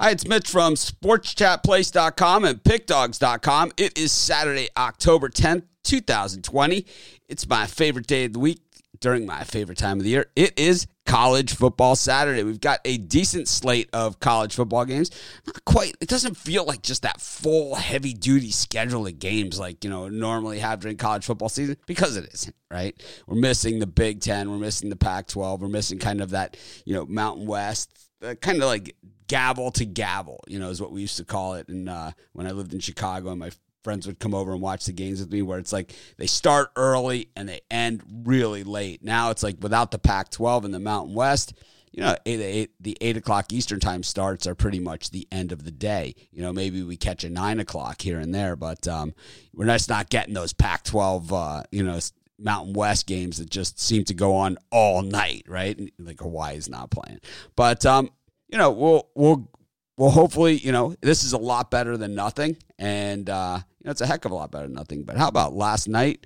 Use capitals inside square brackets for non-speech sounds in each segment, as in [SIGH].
Hi, it's Mitch from sportschatplace.com and pickdogs.com. It is Saturday, October 10th, 2020. It's my favorite day of the week during my favorite time of the year. It is college football Saturday. We've got a decent slate of college football games. Not quite, it doesn't feel like just that full, heavy duty schedule of games like, you know, normally have during college football season because it isn't, right? We're missing the Big Ten, we're missing the Pac 12, we're missing kind of that, you know, Mountain West, uh, kind of like gavel to gavel, you know, is what we used to call it. And uh, when I lived in Chicago, and my friends would come over and watch the games with me, where it's like they start early and they end really late. Now it's like without the Pac-12 and the Mountain West. You know, eight, eight, the eight o'clock Eastern time starts are pretty much the end of the day. You know, maybe we catch a nine o'clock here and there, but um, we're just not getting those Pac-12, uh, you know, Mountain West games that just seem to go on all night, right? Like Hawaii's not playing, but um, you know, we'll we'll we'll hopefully, you know, this is a lot better than nothing, and uh, you know, it's a heck of a lot better than nothing. But how about last night?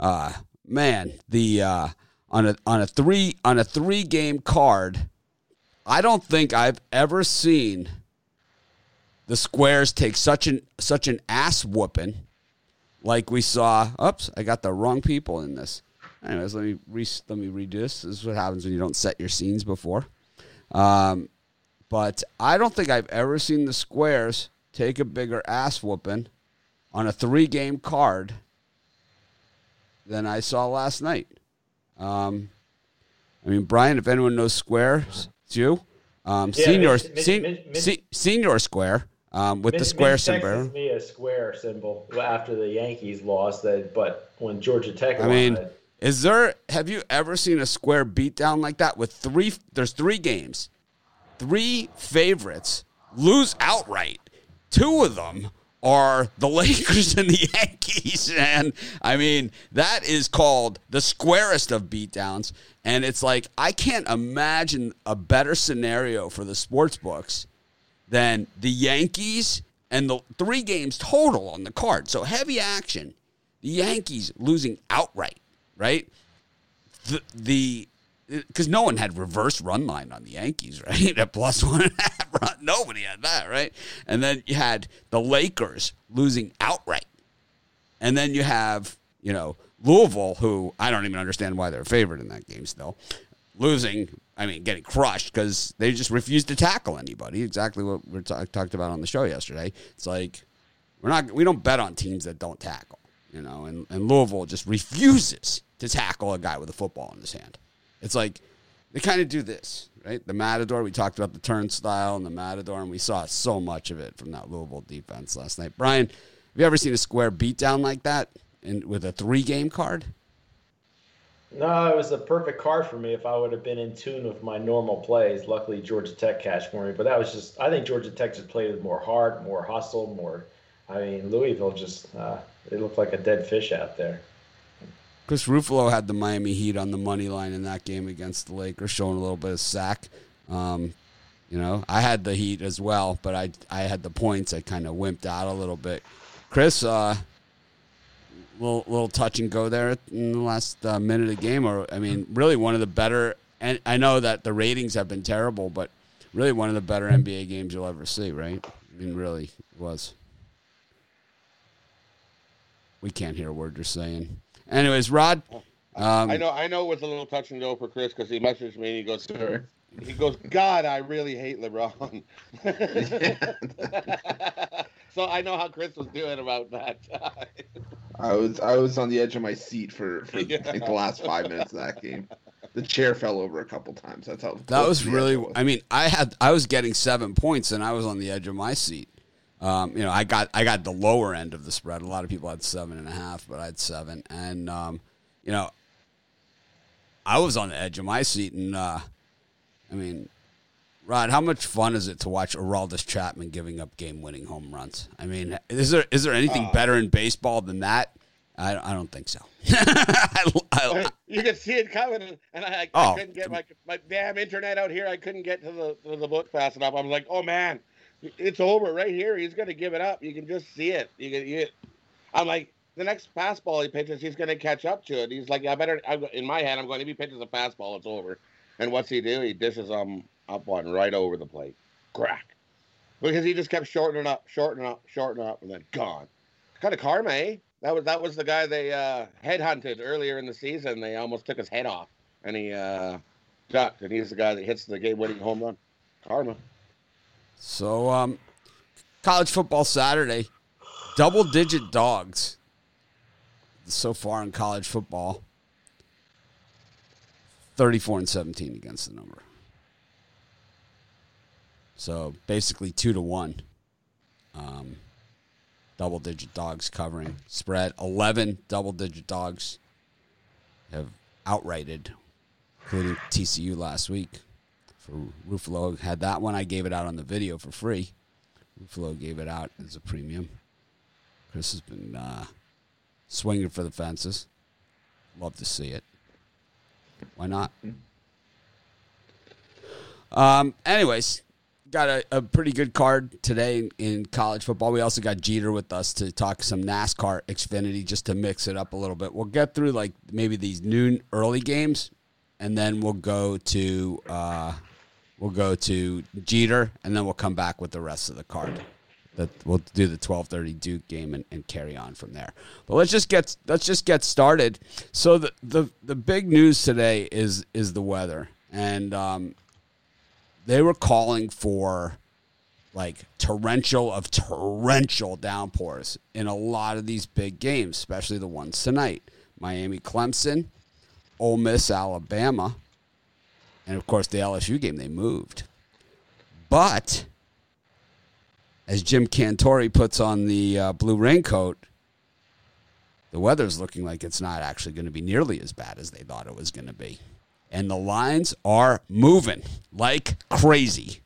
Uh, man, the uh, on a on a three on a three game card, I don't think I've ever seen the squares take such an such an ass whooping like we saw. Oops, I got the wrong people in this. Anyways, let me re, let me redo this. This is what happens when you don't set your scenes before. Um, but I don't think I've ever seen the squares take a bigger ass whooping on a three game card than I saw last night. Um, I mean, Brian, if anyone knows squares, it's you. Um, Yeah, senior, Mitch- Mitch- se- Mitch- Mitch- se- senior square um, with the square symbol. me a square symbol after the Yankees lost. That, but when Georgia Tech I won, mean, it- is there? Have you ever seen a square beatdown like that with three? There's three games, three favorites lose outright. Two of them are the [LAUGHS] Lakers and the Yankees, and I mean that is called the squarest of beatdowns. And it's like I can't imagine a better scenario for the sports books than the Yankees and the three games total on the card. So heavy action. The Yankees losing outright, right? The the because no one had reverse run line on the Yankees, [LAUGHS] right? At plus one and a half run. Nobody had that, right? And then you had the Lakers losing outright. And then you have, you know, Louisville, who I don't even understand why they're favored in that game still, losing, I mean, getting crushed because they just refused to tackle anybody. Exactly what we ta- talked about on the show yesterday. It's like, we're not, we don't bet on teams that don't tackle, you know, and, and Louisville just refuses to tackle a guy with a football in his hand. It's like, they kind of do this, right? The Matador, we talked about the turnstile and the Matador, and we saw so much of it from that Louisville defense last night. Brian, have you ever seen a square beatdown like that in, with a three game card? no, it was the perfect card for me if I would have been in tune with my normal plays. Luckily, Georgia Tech cashed for me, but that was just, I think Georgia Tech just played with more heart, more hustle, more. I mean, Louisville just, uh, it looked like a dead fish out there. Chris Ruffalo had the Miami Heat on the money line in that game against the Lakers, showing a little bit of sack. Um, you know, I had the Heat as well, but I I had the points. I kind of wimped out a little bit. Chris, uh, little little touch and go there in the last uh, minute of the game, or I mean, really one of the better. And I know that the ratings have been terrible, but really one of the better NBA games you'll ever see. Right? I mean, really it was. We can't hear a word you're saying. Anyways, Rod. Um, I know, I know, it was a little touch and go for Chris because he messaged me and he goes, "Sir." he goes, God, I really hate LeBron. [LAUGHS] so I know how Chris was doing about that. I was I was on the edge of my seat for, for Yeah. like the last five minutes of that game. The chair fell over a couple times. That's how That was to the edge really. was. I mean, I had I was getting seven points, and I was on the edge of my seat. Um, you know, I got I got the lower end of the spread. A lot of people had seven and a half, but I had seven, and um, you know, I was on the edge of my seat, and uh, I mean, Rod, how much fun is it to watch Aroldis Chapman giving up game-winning home runs? I mean, is there is there anything Uh, better in baseball than that? I, I don't think so. [LAUGHS] I, I, you could see it coming, and- and I, I Oh. couldn't get my, my damn internet out here. I couldn't get to the to the book fast enough. I was like, oh man, it's over right here. He's gonna give it up. You can just see it. You can. You, I'm like, the next fastball he pitches, he's gonna catch up to it. He's like, I better. I, in my head, I'm going. If he pitches a fastball, it's over. And what's he do? He dishes um up one right over the plate. Crack. because he just kept shortening up, shortening up, shortening up, and then gone. Kind of karma, eh? That was that was the guy they uh, headhunted earlier in the season. They almost took his head off, and he uh, ducked. And he's the guy that hits the game-winning home run. Karma. So, um, college football Saturday, double digit dogs so far in college football 34 and 17 against the number. So basically two to one. Um, double digit dogs covering spread. 11 double digit dogs have outrighted, including TCU last week. For Ruffalo had that one. I gave it out on the video for free. Ruffalo gave it out as a premium. Chris has been uh, swinging for the fences. Love to see it. Why not? Um. Anyways, got a, a pretty good card today in, in college football. We also got Jeter with us to talk some NASCAR Xfinity just to mix it up a little bit. We'll get through like maybe these noon early games, and then we'll go to uh, we'll go to Jeter, and then we'll come back with the rest of the card. That we'll do the twelve thirty Duke game and, and carry on from there. But let's just get let's just get started. So the the, the big news today is is the weather, and um, they were calling for like torrential of torrential downpours in a lot of these big games, especially the ones tonight. Miami Clemson, Ole Miss Alabama, and of course the LSU game they moved. But as Jim Cantore puts on the uh, blue raincoat, the weather's looking like it's not actually going to be nearly as bad as they thought it was going to be and the lines are moving like crazy.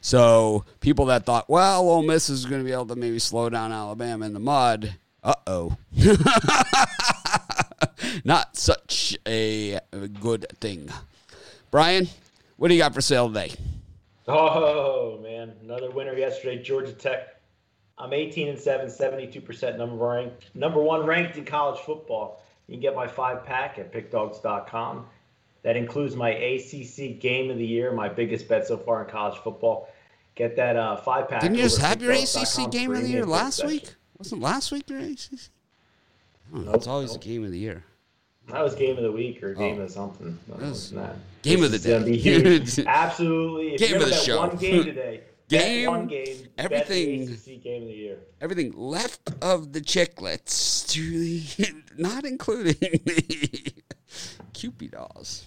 So people that thought, well, Ole Miss is going to be able to maybe slow down Alabama in the mud, uh oh, [LAUGHS] not such a good thing. Brian, what do you got for sale today? Oh man, another winner yesterday, Georgia Tech. I'm 18 and 7, 72% number ranked, number one ranked in college football. You can get my five pack at pickdogs.com. That includes my ACC game of the year, my biggest bet so far in college football. Get that uh, five pack. Didn't you just have your ACC game of the year last week? Wasn't last week your ACC? Oh, nope, it's always nope. the game of the year. That was game of the week or game oh. of something. Was, game this of the day. [LAUGHS] Absolutely. If game of the show. One game today. [LAUGHS] game. one game. Everything. Game of the year. Everything left of the chicklets to the, [LAUGHS] not including the Cupid dolls.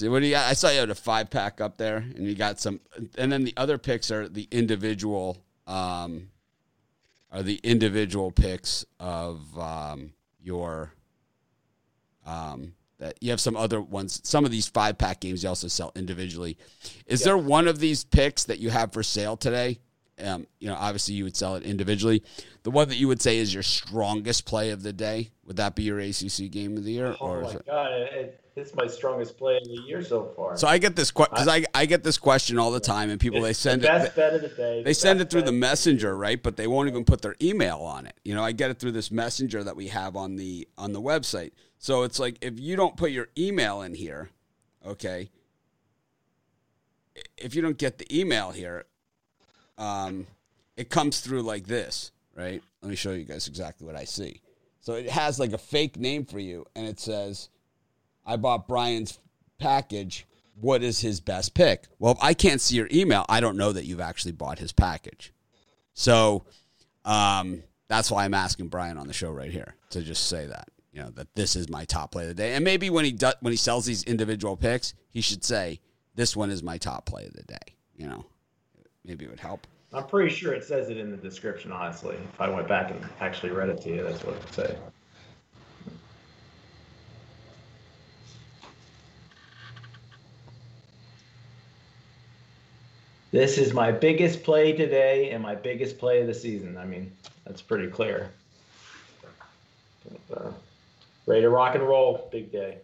See what do you got? I saw you had a five pack up there, and you got some, and then the other picks are the individual, um, are the individual picks of um, your, um, that you have some other ones. Some of these five pack games you also sell individually. Is there one of these picks that you have for sale today? Um, you know, obviously you would sell it individually. The one that you would say is your strongest play of the day would that be your ACC game of the year? Oh or my it... god, it, it's my strongest play of the year so far. So I get this because I, I, get this question all the time, and people they send the best it. Bet of the day. They send it through the messenger, right? But they won't even put their email on it. You know, I get it through this messenger that we have on the on the website. So it's like if you don't put your email in here, okay. If you don't get the email here, um, it comes through like this, right? Let me show you guys exactly what I see. So it has like a fake name for you, and it says, I bought Brian's package. What is his best pick? Well, if I can't see your email, I don't know that you've actually bought his package. So um, that's why I'm asking Brian on the show right here to just say that. You know, that this is my top play of the day. And maybe when he does, when he sells these individual picks, he should say, This one is my top play of the day. You know, maybe it would help. I'm pretty sure it says it in the description, honestly. If I went back and actually read it to you, that's what it would say. This is my biggest play today and my biggest play of the season. I mean, that's pretty clear. Uh, ready to rock and roll. Big day.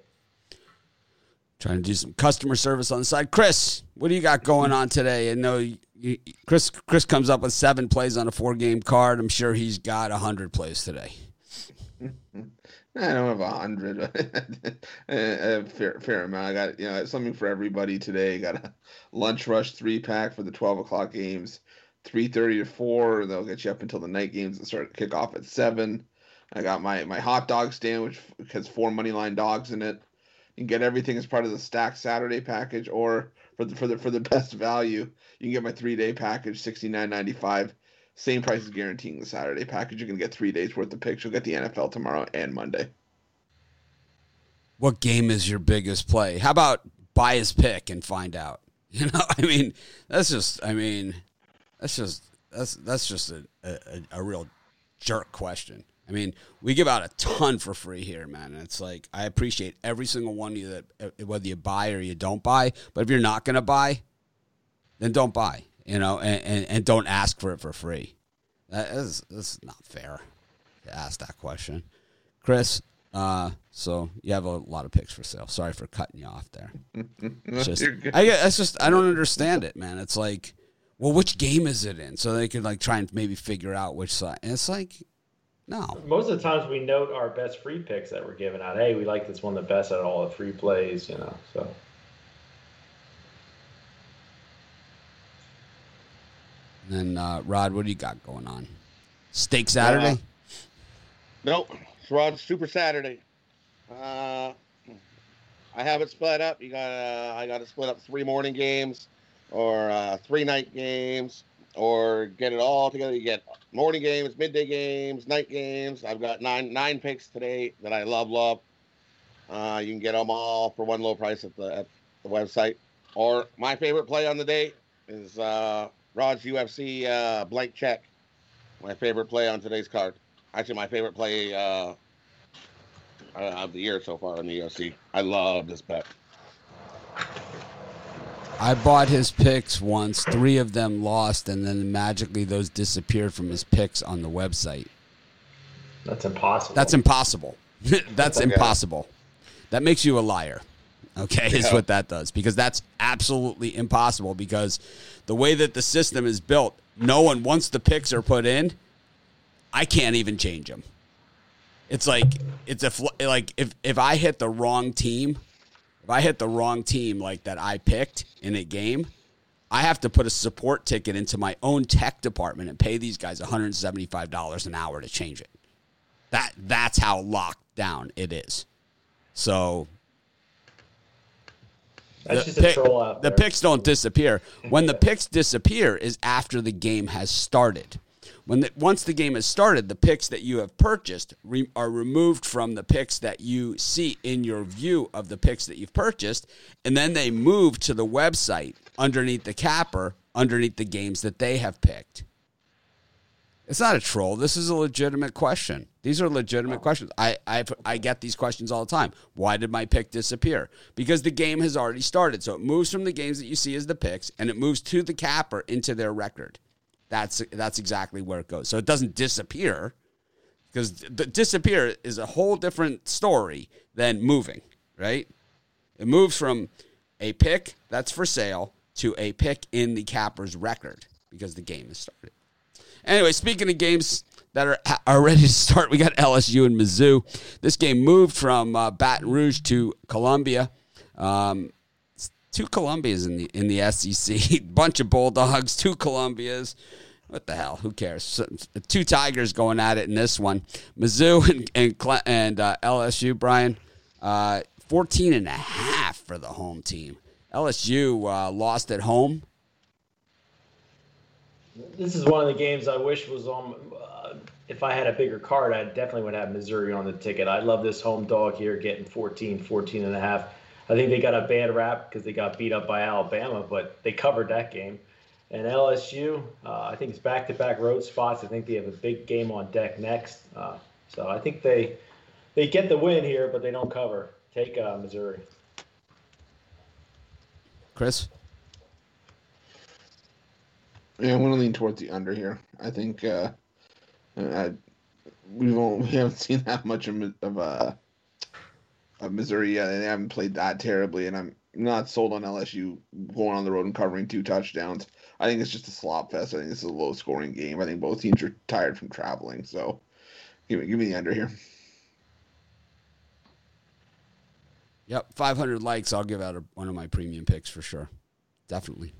Trying to do some customer service on the side. Chris, what do you got going on today? I know Chris Chris comes up with seven plays on a four game card. I'm sure he's got a hundred plays today. [LAUGHS] I don't have a hundred, [LAUGHS] a fair fair amount. I got you know something for everybody today. Got a lunch rush three pack for the twelve o'clock games, three thirty to four. They'll get you up until the night games that start kick off at seven. I got my my hot dog stand, which has four money line dogs in it. You can get everything as part of the stack Saturday package, or for the for the for the [LAUGHS] best value, you can get my three day package, sixty nine ninety five. Same price is guaranteeing the Saturday package. You're gonna get three days worth of picks. You'll get the NFL tomorrow and Monday. What game is your biggest play? How about buy his pick and find out? [LAUGHS] You know, I mean, that's just, I mean, that's just, that's that's just a, a, a real jerk question. I mean, we give out a ton for free here, man. And it's like I appreciate every single one of you that uh, whether you buy or you don't buy. But if you're not going to buy, then don't buy. You know, and, and, and don't ask for it for free. That is that's not fair to ask that question, Chris. Uh, so you have a lot of picks for sale. Sorry for cutting you off there. [LAUGHS] It's just, I, it's just I don't understand it, man. It's like, well, which game is it in? So they could like try and maybe figure out which side. And it's like, no. Most of the times we note our best free picks that we're giving out. Hey, we like this one the best out of all the free plays, you know. So. And then uh, Rod, what do you got going on? Steak Saturday? Uh, nope. It's Rod's Super Saturday. Uh, I have it split up. You got uh, I got to split up three morning games, or uh, three night games, or get it all together. You get morning games, midday games, night games. I've got nine nine picks today that I love, love. Uh, you can get them all for one low price at the at the website. Or my favorite play on the day is uh, Rod's UFC uh, blank check. My favorite play on today's card. Actually, my favorite play uh, uh of the year so far in the UFC. I love this bet. I bought his picks once. Three of them lost, and then magically those disappeared from his picks on the website. That's impossible. That's impossible. [LAUGHS] that's okay. impossible. That makes you a liar. Okay, yeah. is what that does because that's absolutely impossible because the way that the system is built, no one once the picks are put in, I can't even change them. It's like it's a like if if I hit the wrong team if I hit the wrong team like that I picked in a game, I have to put a support ticket into my own tech department and pay these guys $175 an hour to change it. That that's how locked down it is. So that's the, just a pick, troll out there. The picks don't disappear. When the picks disappear is after the game has started. When the, once the game has started, the picks that you have purchased re, are removed from the picks that you see in your view of the picks that you've purchased, and then they move to the website underneath the capper, underneath the games that they have picked. It's not a troll. This is a legitimate question. These are legitimate questions. I i I get these questions all the time. Why did my pick disappear? Because the game has already started. So it moves from the games that you see as the picks, and it moves to the capper into their record. That's that's exactly where it goes. So it doesn't disappear because the disappear is a whole different story than moving, right? It moves from a pick that's for sale to a pick in the capper's record because the game has started. Anyway, speaking of games that are are ready to start, we got LSU and Mizzou. This game moved from uh, Baton Rouge to Columbia. Um, two Columbias in the in the SEC, [LAUGHS] bunch of Bulldogs, two Columbias. What the hell? Who cares? Two Tigers going at it in this one. Mizzou and and, and uh, LSU, Brian, uh, 14 and a half for the home team. LSU uh, lost at home. This is one of the games I wish was on. Uh, if I had a bigger card, I definitely would have Missouri on the ticket. I love this home dog here getting 14, 14 and a half. I think they got a bad rap because they got beat up by Alabama, but they covered that game. And LSU, uh, I think it's back-to-back road spots. I think they have a big game on deck next. Uh, so I think they they get the win here, but they don't cover. Take uh, Missouri. Chris. Yeah, I'm going to lean towards the under here. I think uh, I, we won't [LAUGHS] we haven't seen that much of, of uh, of Missouri yet. They haven't played that terribly, and I'm not sold on LSU going on the road and covering two touchdowns. I think it's just a slop fest. I think this is a low scoring game. I think both teams are tired from traveling. So give me give me the under here. Yep, 500 likes. I'll give out a, one of my premium picks for sure. Definitely.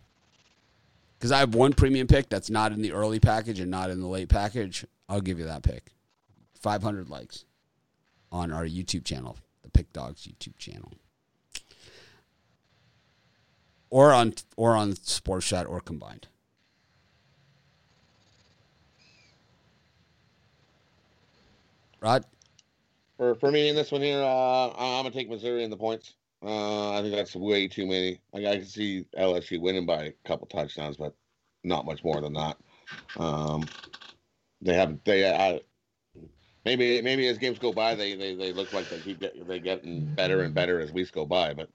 Because I have one premium pick that's not in the early package and not in the late package. I'll give you that pick. 500 likes on our YouTube channel, Pick Dogs YouTube channel. Or on or on Sports Chat or combined. Rod? For for me in this one here, uh, I'm gonna take Missouri in the points. Uh, I think that's way too many. Like I can see LSU winning by a couple touchdowns, but not much more than that. Um, they have they uh, maybe maybe as games go by, they they, they look like they keep get, they getting better and better as weeks go by. But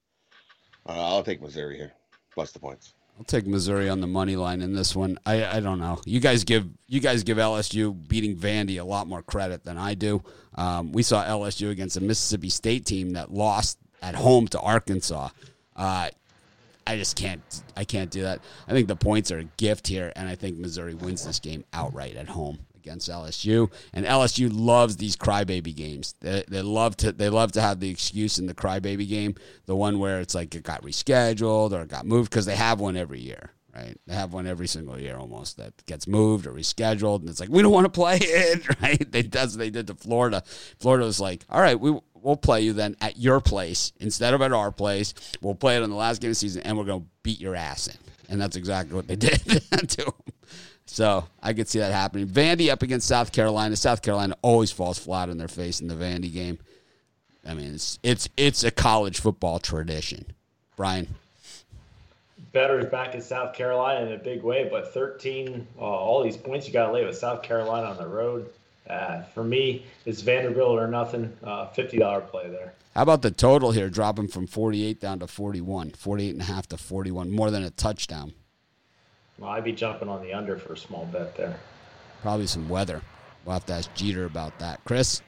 uh, I'll take Missouri here plus the points. I'll take Missouri on the money line in this one. I, I don't know. You guys give you guys give LSU beating Vandy a lot more credit than I do. Um, we saw LSU against a Mississippi State team that lost at home to Arkansas. Uh, I just can't. I can't do that. I think the points are a gift here, and I think Missouri wins this game outright at home against LSU. And LSU loves these crybaby games. They, they love to they love to have the excuse in the crybaby game, the one where it's like it got rescheduled or it got moved because they have one every year. Right, they have one every single year almost that gets moved or rescheduled, and it's like we don't want to play it. [LAUGHS] Right? They does they did to Florida. Florida was like, all right, we we'll play you then at your place instead of at our place. We'll play it on the last game of the season, and we're going to beat your ass in. And that's exactly what they [LAUGHS] did [LAUGHS] to him. So I could see that happening. Vandy up against South Carolina. South Carolina always falls flat on their face in the Vandy game. I mean, it's it's it's a college football tradition. Brian. Bettor's back in South Carolina in a big way, but 13, uh, all these points you got to lay with South Carolina on the road. Uh, for me, it's Vanderbilt or nothing. Uh, $50 play there. How about the total here, dropping from 48 down to 41, 48 and a half to 41, more than a touchdown? Well, I'd be jumping on the under for a small bet there. Probably some weather. We'll have to ask Jeter about that. Chris?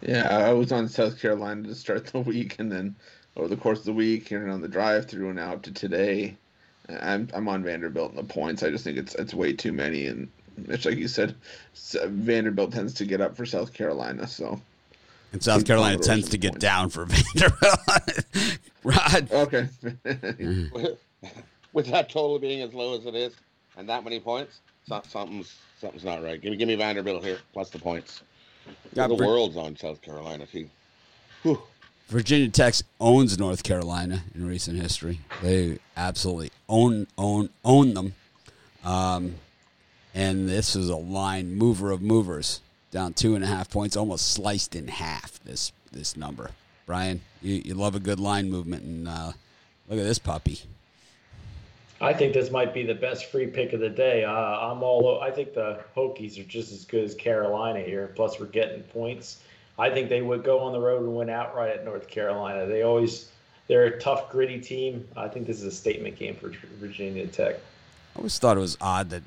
Yeah, I was on South Carolina to start the [LAUGHS] week, and then over the course of the week, and on the drive through and out to today, I'm I'm on Vanderbilt in the points. I just think it's it's way too many, and it's like you said, Vanderbilt tends to get up for South Carolina, so. And South Carolina tends to get points. down for [LAUGHS] Vanderbilt. [LAUGHS] Rod. Okay. Mm-hmm. [LAUGHS] With that total being as low as it is, and that many points, something's something's not right. Give me give me Vanderbilt here plus the points. Got the world's on South Carolina too. Whew. Virginia Tech owns North Carolina in recent history. They absolutely own own own them. Um, and this is a line mover of movers, down two and a half points, almost sliced in half. This this number, Brian, you, you love a good line movement, and uh, look at this puppy. I think this might be the best free pick of the day. Uh, I'm all. I think the Hokies are just as good as Carolina here. Plus, we're getting points. I think they would go on the road and win outright at North Carolina. They always they're a tough, gritty team. I think this is a statement game for Virginia Tech. I always thought it was odd that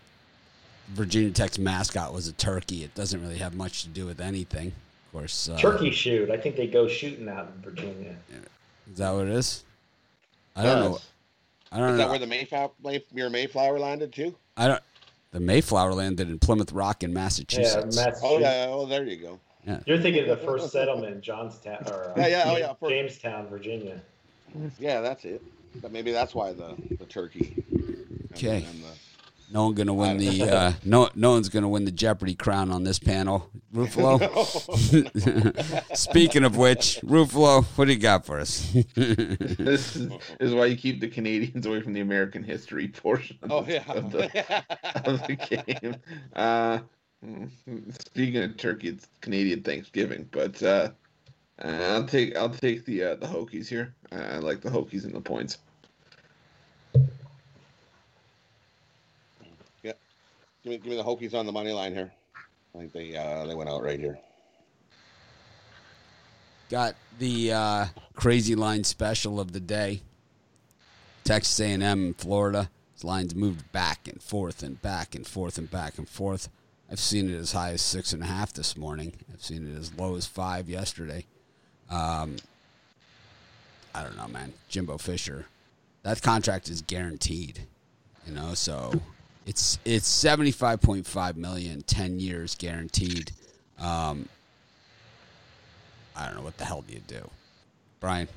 Virginia Tech's mascot was a turkey. It doesn't really have much to do with anything. Of course, uh, turkey shoot. I think they go shooting out in Virginia. Is that what it is? I don't know. I don't is know. that where the Mayflower, your Mayflower landed too? I don't. The Mayflower landed in Plymouth Rock in Massachusetts. Yeah, Massachusetts. Oh yeah. Oh, there you go. Yeah. You're thinking of the first settlement Johnstown or uh, yeah, yeah, oh, yeah, for, Jamestown, Virginia. Yeah, that's it. But maybe that's why the the turkey. Okay. And the, no one gonna win the uh, no no one's gonna win the Jeopardy crown on this panel. Ruffalo. [LAUGHS] [LAUGHS] Speaking of which, Ruffalo, what do you got for us? this, is, this, is, why you keep the Canadians away from the American history portion. Of, oh yeah. Of the, [LAUGHS] of the game. Uh, speaking of turkey, it's Canadian Thanksgiving, but uh, I'll take I'll take the uh, the Hokies here. I like the Hokies and the points. Give me, give me the Hokies on the money line here. I think they uh, they went out right here. Got the uh, crazy line special of the day. Texas A&M Florida. His lines moved back and forth and back and forth and back and forth. I've seen it as high as six and a half this morning. I've seen it as low as five yesterday. Um, I don't know, man. Jimbo Fisher, that contract is guaranteed. You know, so it's it's seventy five point five million, 10 years guaranteed. Um, I don't know what the hell do you do, Brian.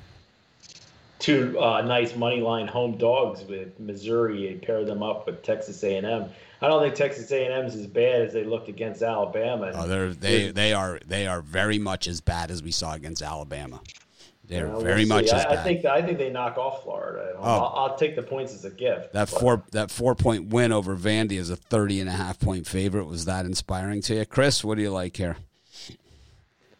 Two uh, nice money line home dogs with Missouri. and pair them up with Texas A&M. I don't think Texas A&M is as bad as they looked against Alabama. Oh, they're they they are they are very much as bad as we saw against Alabama. They're very we'll much as I, bad. I think I think they knock off Florida. Oh. I'll, I'll take the points as a gift. that but- four that four point win over Vandy as a 30 and a half point favorite was that inspiring to you, Chris? What do you like here?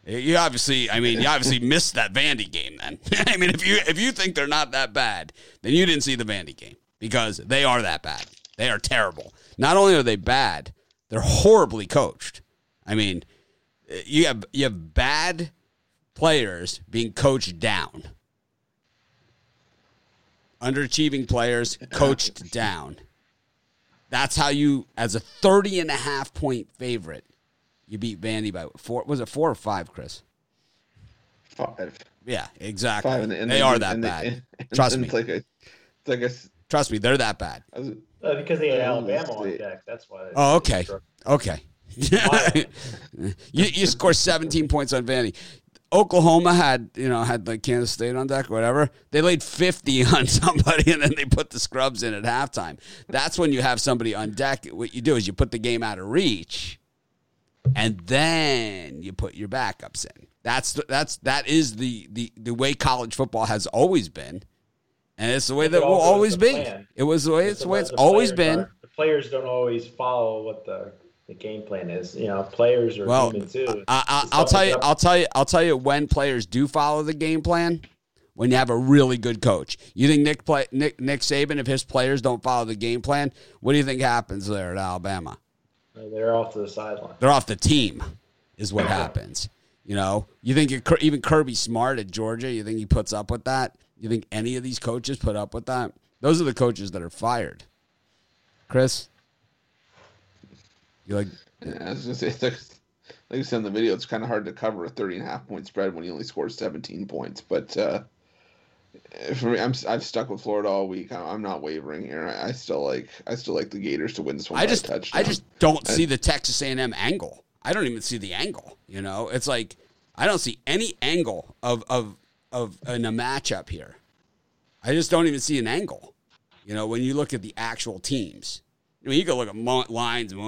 You obviously, I mean, you obviously [LAUGHS] missed that Vandy game. Then, [LAUGHS] I mean, if you if you think they're not that bad, then you didn't see the Vandy game because they are that bad. They are terrible. Not only are they bad, they're horribly coached. I mean, you have you have bad players being coached down. Underachieving players coached down. That's how you, as a 30 and a half point favorite, you beat Vandy by four. Was it four or five, Chris? Five. Yeah, exactly. Five. And, and they, are that bad. and- Trust me. Like a, it's like a, s- Trust me, they're that bad. Was- Uh, because they had Alabama on see. deck. That's why. Oh, okay. Okay. [LAUGHS] you, you score 17 points on Vandy. Oklahoma had, you know, had like Kansas State on deck or whatever. They laid 50 [LAUGHS] on somebody and then they put the scrubs in at halftime. That's when you have somebody on deck. What you do is you put the game out of reach and then you put your backups in. That's the, that's that is the, the the way college football has always been. And it's the way It that will always be. plan. It was the way it's the the way it's always been. are. The players don't always follow what the, the game plan is. You know, players are Well, human too. I, I, I'll tell you. I'll tell you. I'll tell you when players do follow the game plan. When you have a really good coach, you think Nick play, Nick Nick Saban, if his players don't follow the game plan, what do you think happens there at Alabama? They're off to the sideline. They're off the team, is what happens. You know, you think even Kirby Smart at Georgia, you think he puts up with that? You think any of these coaches put up with that? Those are the coaches that are fired. Chris, you like? yeah, I was gonna say, like, [LAUGHS] like you said in the video, it's kind of hard to cover a 30 and a half point spread when you only score 17 points. But uh, for me, I'm I've stuck with Florida all week. I'm, I'm not wavering here. I, I still like I still like the Gators to win this one. I just a. I just don't see the Texas A&M angle. I don't even see the angle. You know, it's like I don't see any angle of of of in a matchup here. I just don't even see an angle. You know, when you look at the actual teams, I mean, you can look at mo- lines, and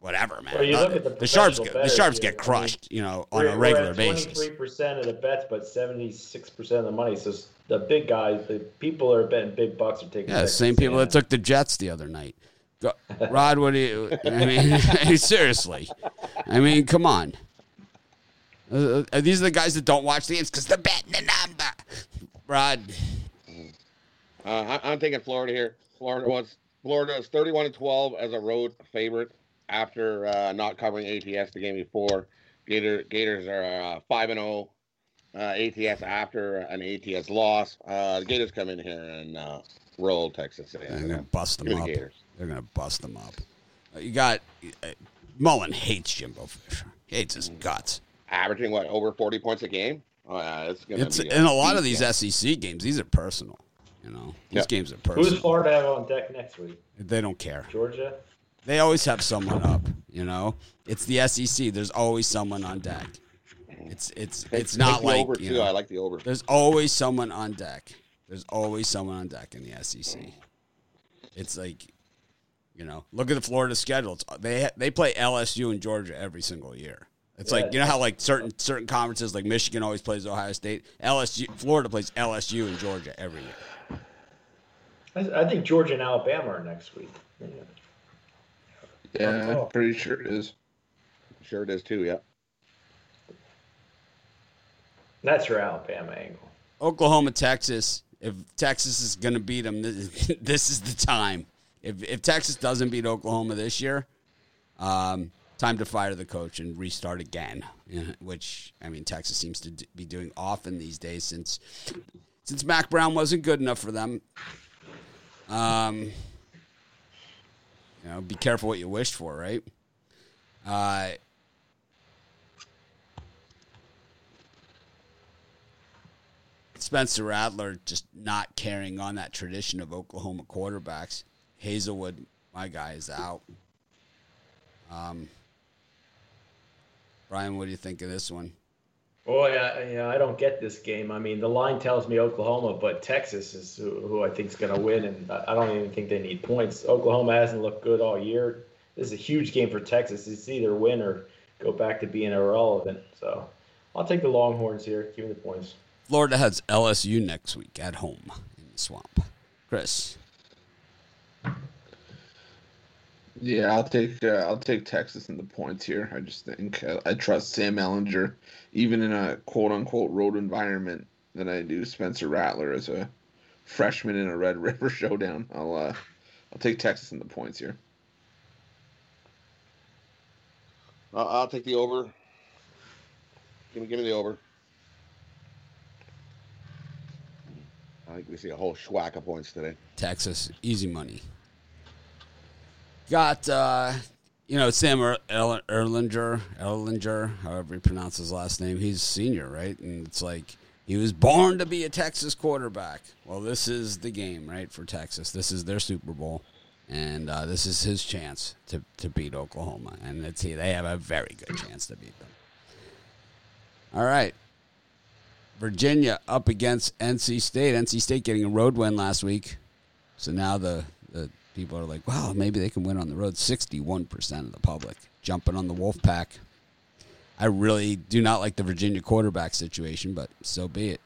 whatever, man. Well, you look at the the sharps, professional get, the sharps get know, I crushed. You know, on We're- a we're regular at basis. Twenty-three percent of the bets, but seventy-six percent of the money. So the big guys, the people that are betting big bucks are taking. Yeah, the same people that took the Jets the other night. Rod, what do you? I mean, [LAUGHS] seriously. I mean, come on. Uh, uh, these are the guys that don't watch the games because they're betting the number. Rod, Uh, I, I'm taking Florida here. Florida was Florida is 31 and 12 as a road favorite after uh, not covering ATS the game before. Gator Gators are uh, five and 0 uh, ATS after an ATS loss. Uh, the Gators come in here and uh, roll Texas. they're gonna bust them up. the They're gonna bust them up. Uh, You got uh, Mullen hates Jimbo Fisher. He hates his guts. Averaging what over 40 points a game. Oh, yeah, it's gonna It's be in a lot of these game. SEC games. These are personal. You know, these Yeah. games are perfect. Who's personal. Florida have on deck next week? They don't care. Georgia. They always have someone up. You know, it's the SEC. There's always someone on deck. It's it's it's Take not the like over you too. know, I like the over. there's always someone on deck. There's always someone on deck in the SEC. It's like, you know, look at the Florida schedule. It's, they they play LSU and Georgia every single year. It's like you know how like certain certain conferences like Michigan always plays Ohio State. LSU Florida plays LSU and Georgia every year. I, I think Georgia and Alabama are next week. Yeah. yeah, Oh. I'm pretty sure it is. Sure it is too. Yeah. That's your Alabama angle. Oklahoma, Texas. If Texas is going to beat them, this, [LAUGHS] this is the time. If if Texas doesn't beat Oklahoma this year, um, time to fire the coach and restart again. Which I mean, Texas seems to be doing often these days since since Mack Brown wasn't good enough for them. Um, you know, be careful what you wish for, right? Uh, Spencer Rattler just not carrying on that tradition of Oklahoma quarterbacks. Hazelwood, my guy, is out. Um, Brian, what do you think of this one? Boy, I, you know, I don't get this game. I mean, the line tells me Oklahoma, but Texas is who, who I think is going to win, and I don't even think they need points. Oklahoma hasn't looked good all year. This is a huge game for Texas. It's either win or go back to being irrelevant. So I'll take the Longhorns here. Give me the points. Florida has LSU next week at home in the swamp. Chris. Yeah, I'll take uh, I'll take Texas in the points here. I just think uh, I trust Sam Ehlinger, even in a quote unquote road environment, than I do Spencer Rattler as a freshman in a Red [LAUGHS] River showdown. I'll uh, I'll take Texas in the points here. I'll, I'll take the over. Give me, give me the over. I think we see a whole schwack of points today. Texas, easy money. Got, uh, you know, Sam er- er- Erlinger, Erlinger, however you pronounce his last name. He's senior, right? And it's like he was born to be a Texas quarterback. Well, this is the game, right, for Texas. This is their Super Bowl. And uh, this is his chance to, to beat Oklahoma. And it's, they have a very good chance to beat them. All right. Virginia up against NC State. NC State getting a road win last week. So now the, the people are like, wow, maybe they can win on the road. 61% of the public jumping on the Wolfpack. I really do not like the Virginia quarterback situation, but so be it.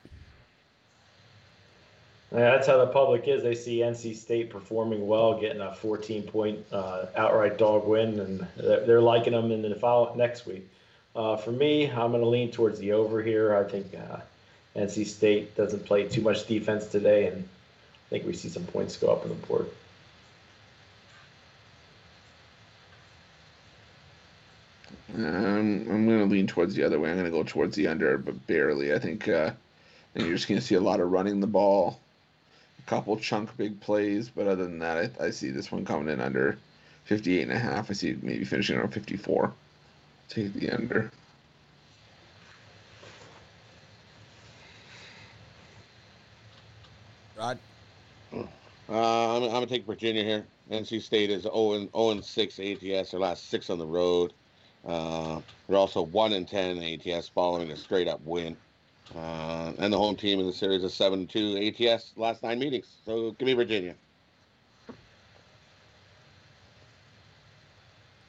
Yeah, that's how the public is. They see NC State performing well, getting a 14 point uh, outright dog win, and they're, liking them in the follow next week. Uh, for me, I'm going to lean towards the over here. I think uh, NC State doesn't play too much defense today, and I think we see some points go up in the board. Um, I'm going to lean towards the other way. I'm going to go towards the under, but barely. I think, uh, I think you're just going to see a lot of running the ball, a couple chunk big plays, but other than that, I, I see this one coming in under 58 and a half. I see maybe finishing around 54. Take the under. Rod? Uh, I'm, I'm going to take Virginia here. NC State is 0 0 and 6 ATS, their last six on the road. Uh, they're also 1 and 10 ATS following a straight up win. Uh, and the home team in the series is 7 2 ATS last nine meetings. So give me Virginia.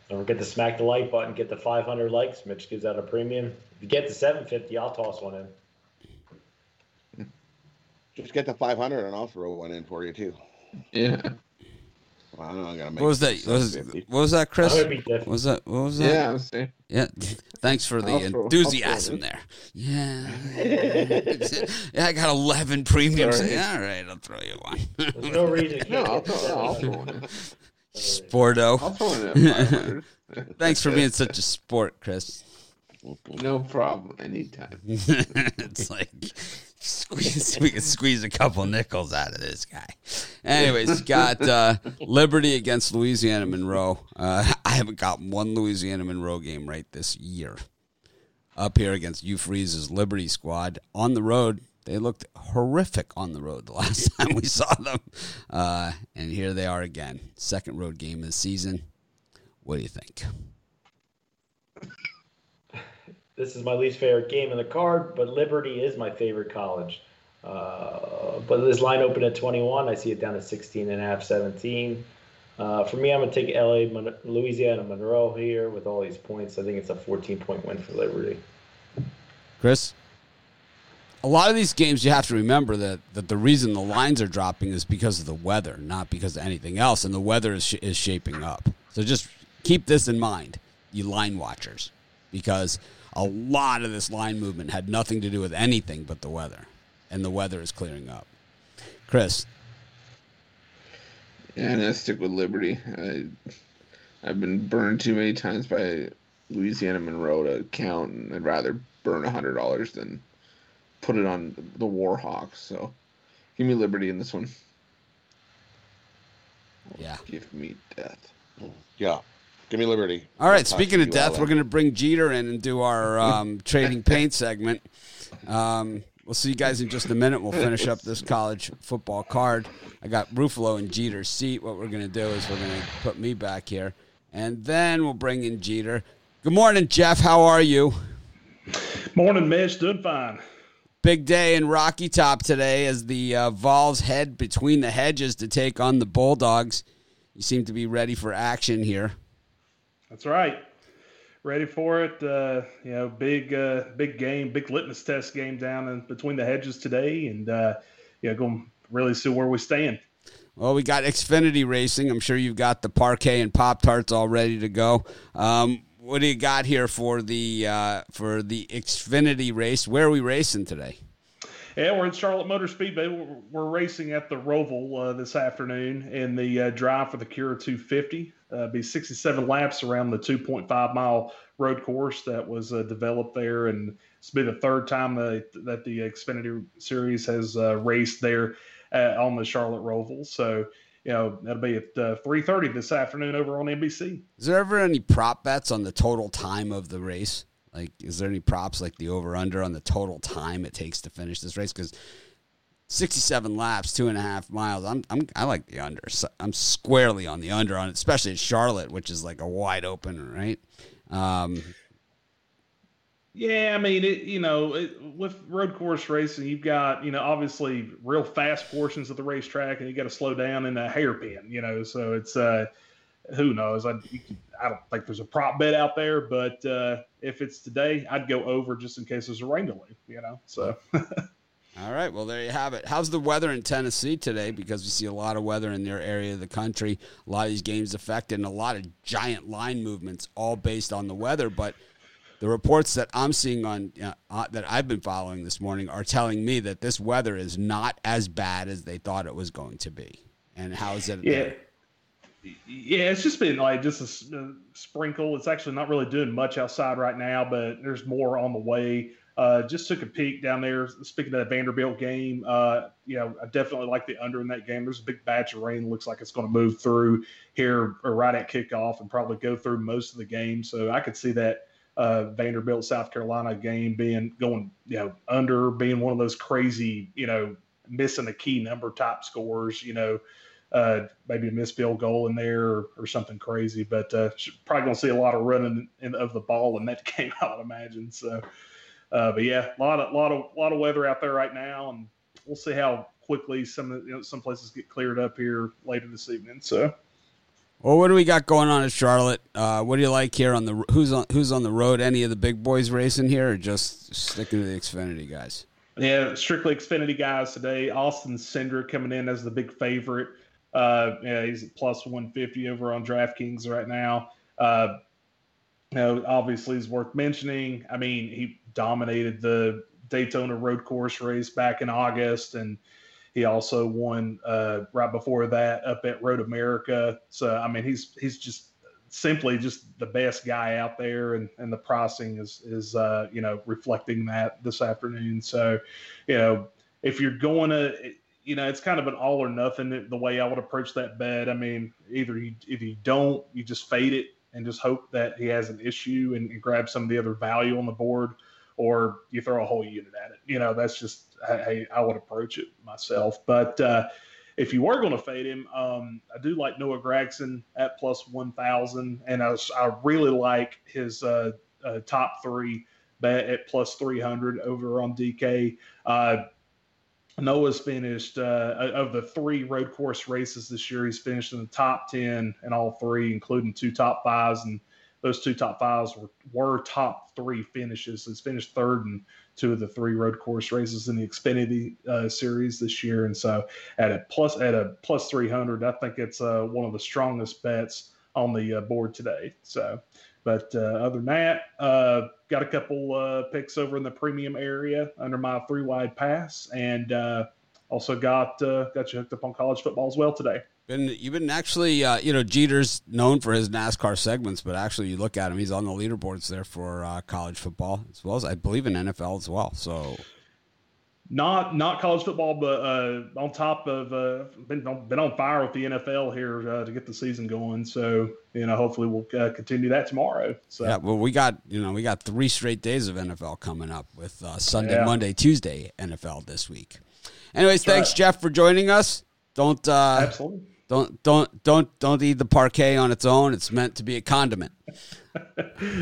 Don't forget to smack the like button, get the 500 likes. Mitch gives out a premium. If you get to 750, I'll toss one in. Just get the 500 and I'll throw one in for you too. Yeah. Well, I know I'm gonna make What was that? What was, what was that, Chris? That would be different. What was that? What was that? Yeah, I'm saying. Yeah. Thanks for the I'll throw- throw enthusiasm there. Yeah. [LAUGHS] yeah, I got 11 premiums. Sorry. All right, I'll throw you one. There's no reason No, can't I'll get to throw, I'll throw one. Sporto. I'll throw in [LAUGHS] at 500. Thanks for being such a sport, Chris. No problem. Anytime. [LAUGHS] it's like squeeze, we can squeeze a couple nickels out of this guy. Anyways, got uh, Liberty against Louisiana Monroe. Uh, [LAUGHS] I haven't got one Louisiana Monroe game right this year. Up here against Freeze's Liberty squad on the road. They looked horrific on the road the [LAUGHS] last time we saw them. Uh, and here they are again. Second road game of the season. What do you think? This is my least favorite game in the card, but Liberty is my favorite college. Uh, but this line opened at 21. I see it down to 16 and a half, 17. Uh, for me, I'm going to take LA, Mon- Louisiana Monroe here with all these points. I think it's a 14 point win for Liberty. Chris? A lot of these games, you have to remember that, that the reason the lines are dropping is because of the weather, not because of anything else. And the weather is, sh- is shaping up. So just keep this in mind, you line watchers, because a lot of this line movement had nothing to do with anything but the weather. And the weather is clearing up. Chris, Yeah, and I stick with Liberty. I, I've been burned too many times by Louisiana Monroe to count, and I'd rather burn a hundred dollars than put it on the Warhawks. So, give me Liberty in this one. yeah. Give me death. Yeah. Give me Liberty. All right. I'll talk Speaking of death, we're going to bring Jeter in and do our [LAUGHS] um, trading paint segment. Um, we'll see you guys in just a minute. We'll finish up this college football card. I got Ruffalo in Jeter's seat. What we're going to do is we're going to put me back here, and then we'll bring in Jeter. Good morning, Jeff. How are you? Morning, Mitch. Doing fine. Big day in Rocky Top today as the uh, Vols head between the hedges to take on the Bulldogs. You seem to be ready for action here. That's right. Ready for it. Uh, you know, big, uh, big game, big litmus test game down in between the hedges today, and uh, you know, going to really see where we stand. Well, we got Xfinity racing. I'm sure you've got the Parkay and pop tarts all ready to go. Um, what do you got here for the uh, for the Xfinity race? Where are we racing today? Yeah, we're in Charlotte Motor Speedway. We're, we're racing at the Roval uh, this afternoon in the uh, drive for the Cure 250. Uh, be 67 laps around the 2.5 mile road course that was uh, developed there, and it's been the third time that, that the Xfinity Series has uh, raced there uh, on the Charlotte Roval. So you know that'll be at uh, 3.30 this afternoon over on nbc is there ever any prop bets on the total time of the race? Like is there any props like the over under on the total time it takes to finish this race? Because 67 laps two and a half miles i'm, I'm i like the under i'm squarely on the under on it especially at charlotte which is like a wide open right um, yeah, I mean, it, you know, it, with road course racing, you've got, you know, obviously real fast portions of the racetrack, and you got to slow down in a hairpin, you know. So it's, uh, who knows? I, I don't think there's a prop bet out there, but uh, if it's today, I'd go over just in case there's a rain delay, you know. So. [LAUGHS] All right, well there you have it. How's the weather in Tennessee today? Because we see a lot of weather in their area of the country. A lot of these games affected, and a lot of giant line movements, all based on the weather, but the reports that I'm seeing on uh, that I've been following this morning are telling me that this weather is not as bad as they thought it was going to be. And how is it? Yeah. There? Yeah, it's just been like just a, a, sprinkle. It's actually not really doing much outside right now, but there's more on the way. Uh, just took a peek down there. Speaking of that Vanderbilt game, uh, you know, I definitely like the under in that game. There's a big batch of rain. Looks like it's going to move through here right at kickoff and probably go through most of the game. So I could see that uh, Vanderbilt South Carolina game being going you know under being one of those crazy you know missing a key number top scores you know uh, maybe a missed field goal in there or, or something crazy but uh, probably gonna see a lot of running in, of the ball in that [LAUGHS] game I would imagine so uh, but yeah a lot of lot of lot of weather out there right now and we'll see how quickly some you know, some places get cleared up here later this evening so. Well, what do we got going on in Charlotte? Uh, what do you like here on the who's on who's on the road? Any of the big boys racing here, or just sticking to the Xfinity guys? Yeah, strictly Xfinity guys today. Austin Cindric coming in as the big favorite. Uh, yeah, he's at plus 150 over on DraftKings right now. Uh, you know, obviously, is worth mentioning. I mean, he dominated the Daytona Road Course race back in August, and he also won uh, right before that up at Road America. So I mean, he's he's just simply just the best guy out there, and and the pricing is is uh, you know reflecting that this afternoon. So, you know, if you're going to you know, it's kind of an all or nothing the way I would approach that bet. I mean, either you, if you don't, you just fade it and just hope that he has an issue and, and grab some of the other value on the board, or you throw a whole unit at it. You know, that's just I, I would approach it myself. But uh, if you were going to fade him, um, I do like Noah Gragson at plus 1,000. And I, was, I really like his uh, uh, top three bet at plus 300 over on DK. Uh, Noah's finished uh, of the three road course races this year. He's finished in the top 10 in all three, including two top fives. And those two top fives were, were top three finishes. He's finished third in two of the three road course races in the Xfinity uh, series this year. And so at a plus at a plus 300, I think it's uh, one of the strongest bets on the uh, board today. So, but uh, other than that, uh, got a couple uh, picks over in the premium area under my three wide pass, and also got got you hooked up on college football as well today. Been you've been actually uh, you know Jeter's known for his NASCAR segments, but actually you look at him, he's on the leaderboards there for uh, college football as well as I believe in NFL as well. So not not college football, but uh, on top of uh, been been on fire with the NFL here uh, to get the season going. So you know, hopefully we'll uh, continue that tomorrow. So yeah, well, we got you know we got three straight days of NFL coming up with uh, Sunday, yeah. Monday, Tuesday NFL this week. Anyways, That's thanks right. Jeff for joining us. Don't uh, absolutely Don't don't don't don't eat the Parkay on its own. It's meant to be a condiment. [LAUGHS]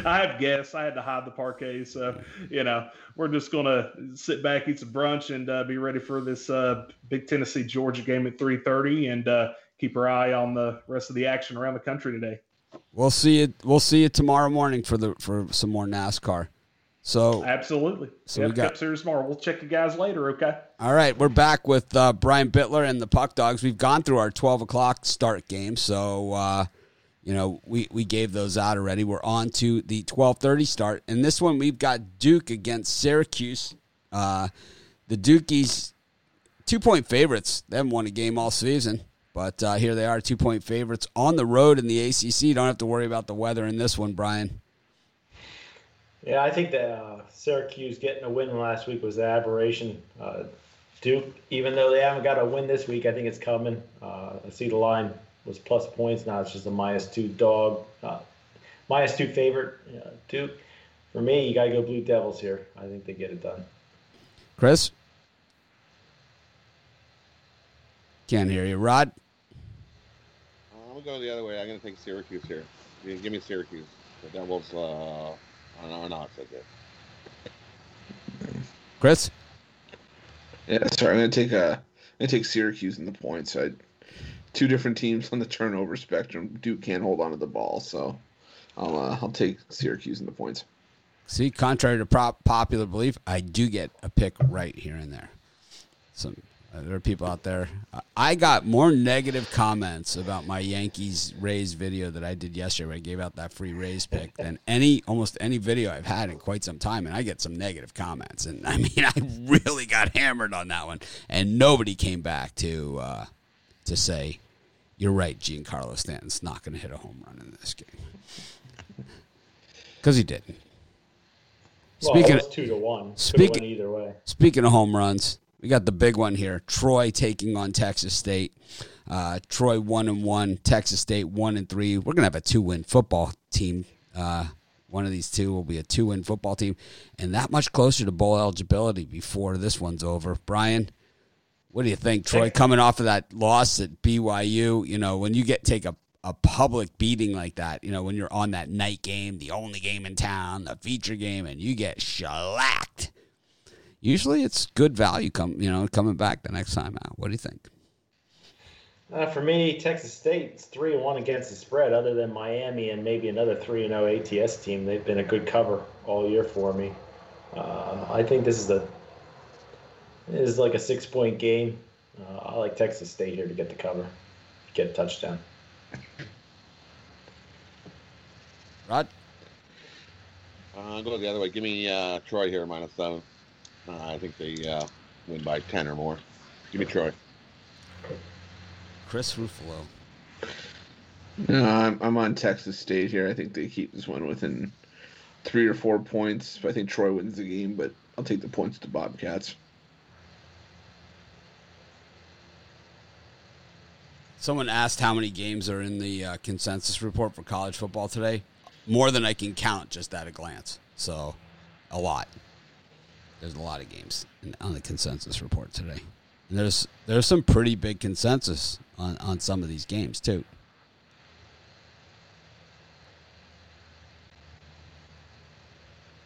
I have guests. I had to hide the Parkay, so you know we're just gonna sit back, eat some brunch, and uh, be ready for this uh, big Tennessee Georgia game at three thirty, and uh, keep our eye on the rest of the action around the country today. We'll see you. We'll see you tomorrow morning for the for some more NASCAR. So absolutely. So yep, we got Series tomorrow. We'll check you guys later. Okay. All right, we're back with uh, Brian Bitler and the Puck Dogs. We've gone through our twelve o'clock start game, so uh, you know we we gave those out already. We're on to the twelve thirty start, and this one we've got Duke against Syracuse. Uh, the Dukies two point favorites. They haven't won a game all season. But uh, here they are, two point favorites on the road in the ACC. Don't have to worry about the weather in this one, Brian. Yeah, I think that uh, Syracuse getting a win last week was an aberration. Uh, Duke, even though they haven't got a win this week, I think it's coming. Uh, I see the line was plus points. Now it's just a minus two dog, uh, minus two favorite. Duke, for me, you got to go Blue Devils here. I think they get it done. Chris? Can't hear you. Rod? I'm going to go the other way. I'm going to take Syracuse here. Give me Syracuse. The Devils uh, are not so good. Chris? Yeah, sorry. I'm going to take a. I'm going to take Syracuse in the points. I, two different teams on the turnover spectrum. Duke can't hold on to the ball, so I'll uh, I'll take Syracuse in the points. See, contrary to prop, popular belief, I do get a pick right here and there. Some uh, there are people out there. I got more negative comments about my Yankees Rays video that I did yesterday. Where I gave out that free Rays pick than [LAUGHS] any almost any video I've had in quite some time, and I get some negative comments. And I mean, [LAUGHS] I really got hammered on that one, and nobody came back to uh, to say you're right. Giancarlo Stanton's not going to hit a home run in this game [LAUGHS] because he didn't. Well, speaking of, two to one, speaking either way. Speaking of home runs, we got the big one here. Troy taking on Texas State. Uh, Troy one and one. Texas State one and three. We're gonna have a two win football team. Uh, one of these two will be a two win football team, and that much closer to bowl eligibility before this one's over. Brian, what do you think? Troy coming off of that loss at BYU. You know when you get take a a public beating like that, you know, when you're on that night game, the only game in town, the feature game, and you get shellacked usually it's good value come you know coming back the next time out. What do you think? Uh, for me, Texas State's three and one against the spread. Other than Miami and maybe another three and zero oh ATS team, they've been a good cover all year for me. Uh, I think this is a this is like a six point game. Uh, I like Texas State here to get the cover, get a touchdown. Rod. Uh, go the other way. Give me uh, Troy here minus seven. Uh, I think they uh, win by 10 or more. Give me Troy. Chris Ruffalo. No, I'm, I'm on Texas State here. I think they keep this one within three or four points. I think Troy wins the game, but I'll take the points to Bobcats. Someone asked how many games are in the uh, consensus report for college football today. More than I can count just at a glance. So, a lot. There's a lot of games on the consensus report today. And there's there's some pretty big consensus on, on some of these games too.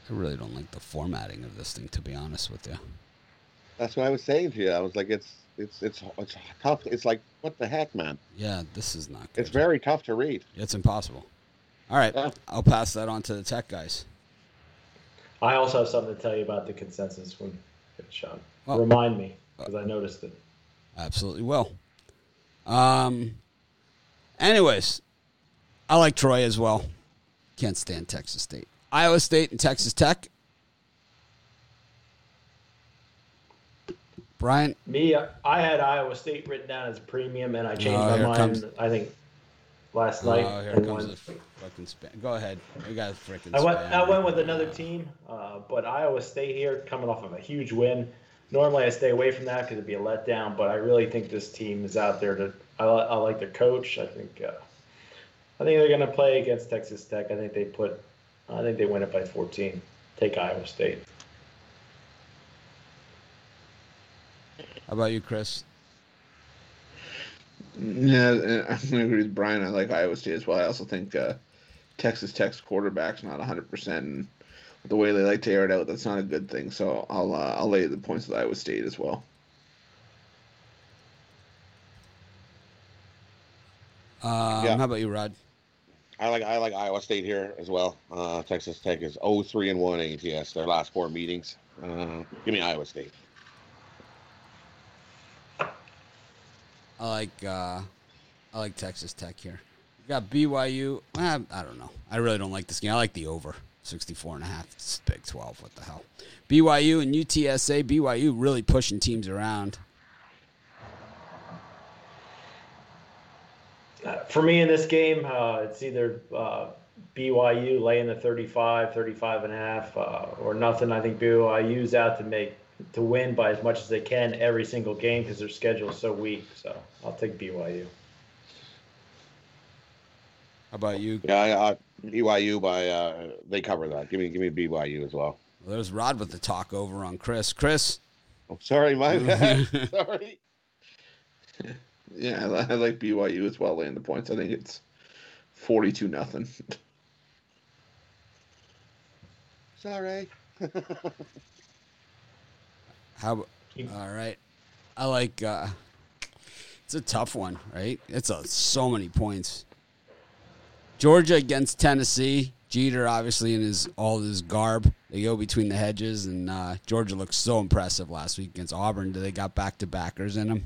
I really don't like the formatting of this thing, to be honest with you. That's what I was saying to you. I was like, it's it's it's it's tough. It's like, what the heck, man? Yeah, this is not. Good. It's very tough to read. It's impossible. All right, yeah. I'll pass that on to the tech guys. I also have something to tell you about the consensus when Sean. Well, Remind me because I noticed it. Absolutely will. Um. Anyways, I like Troy as well. Can't stand Texas State. Iowa State and Texas Tech. Brian? Me, I had Iowa State written down as premium, and I changed oh, my mind. Comes... I think last night. Oh, here comes the fucking spam. Go ahead. We got freaking. I went. Spam. I went with another team, uh, but Iowa State here, coming off of a huge win. Normally, I stay away from that because it'd be a letdown. But I really think this team is out there to. I, I like their coach. I think. Uh, I think they're going to play against Texas Tech. I think they put. I think they win it by 14. Take Iowa State. How about you, Chris? Yeah, [LAUGHS] I'm going to agree with Brian. I like Iowa State as well. I also think uh, Texas Tech's quarterback's not 100%. And the way they like to air it out, that's not a good thing. So I'll uh, I'll lay the points with Iowa State as well. Um, Yeah. How about you, Rod? I like I like Iowa State here as well. Uh, Texas Tech is 0-3 and 1 ATS their last four meetings. Uh, give me Iowa State. I like uh, I like Texas Tech here. You got BYU. eh, I don't know. I really don't like this game. I like the over 64 and a half. It's Big 12. What the hell? BYU and UTSA. BYU really pushing teams around. Uh, For me in this game, uh, it's either uh, BYU laying the 35, 35 and a half, uh, or nothing. I think BYU's out to make to win by as much as they can every single game because their schedule is so weak. So I'll take BYU. How about you? Yeah, I, I, BYU by uh, they cover that. Give me give me BYU as well. Well, there's Rod with the talk over on Chris. Chris, Oh, sorry, my [LAUGHS] bad. [LAUGHS] sorry. [LAUGHS] Yeah, I, I like BYU as well laying the points. I think it's 42 nothing. Sorry. How? All right. I like. Uh, it's a tough one, right? It's a, so many points. Georgia against Tennessee. Jeter, obviously, in his all his garb, they go between the hedges, and uh, Georgia looked so impressive last week against Auburn. Do they got back to backers in them?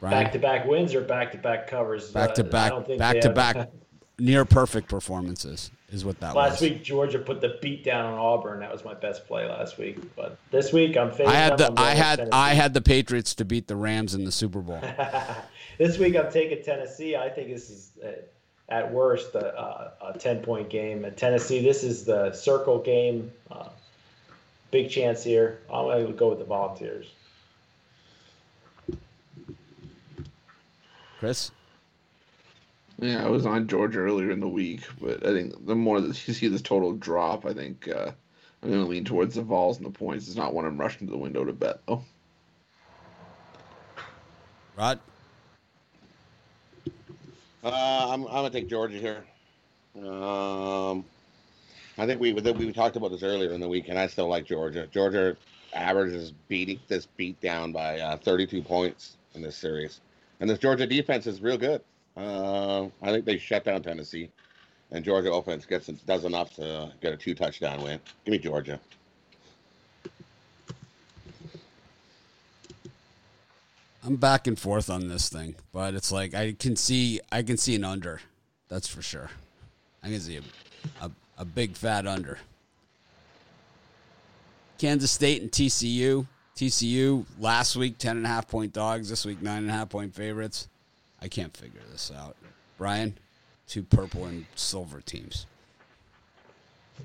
Back to back wins or back to back covers? back to back, back to back, near perfect performances is what that Last was. week, Georgia put the beat down on Auburn. That was my best play last week. But this week, I'm I had the I had Tennessee. I had the Patriots to beat the Rams in the Super Bowl. [LAUGHS] this week I'm taking Tennessee. I think this is uh, at worst a, a, a ten point game. At Tennessee, this is the circle game. Uh, big chance here. I'm going to go with the Volunteers. Chris, Yeah, I was on Georgia earlier in the week, but I think the more that you see this total drop, I think uh, I'm going to lean towards the Vols and the points. It's not one I'm rushing to the window to bet, though. Rod, Uh, I'm, I'm gonna take Georgia here. Um, I think we we talked about this earlier in the week, and I still like Georgia. Georgia averages beating this beat down by uh, 32 points in this series, and this Georgia defense is real good. Uh, I think they shut down Tennessee, and Georgia offense gets does enough to get a two touchdown win. Give me Georgia. I'm back and forth on this thing, but it's like I can see I can see an under. That's for sure. I can see a, a, a big fat under. Kansas State and TCU. TCU last week ten and a half point dogs. This week nine and a half point favorites. I can't figure this out. Brian, two purple and silver teams.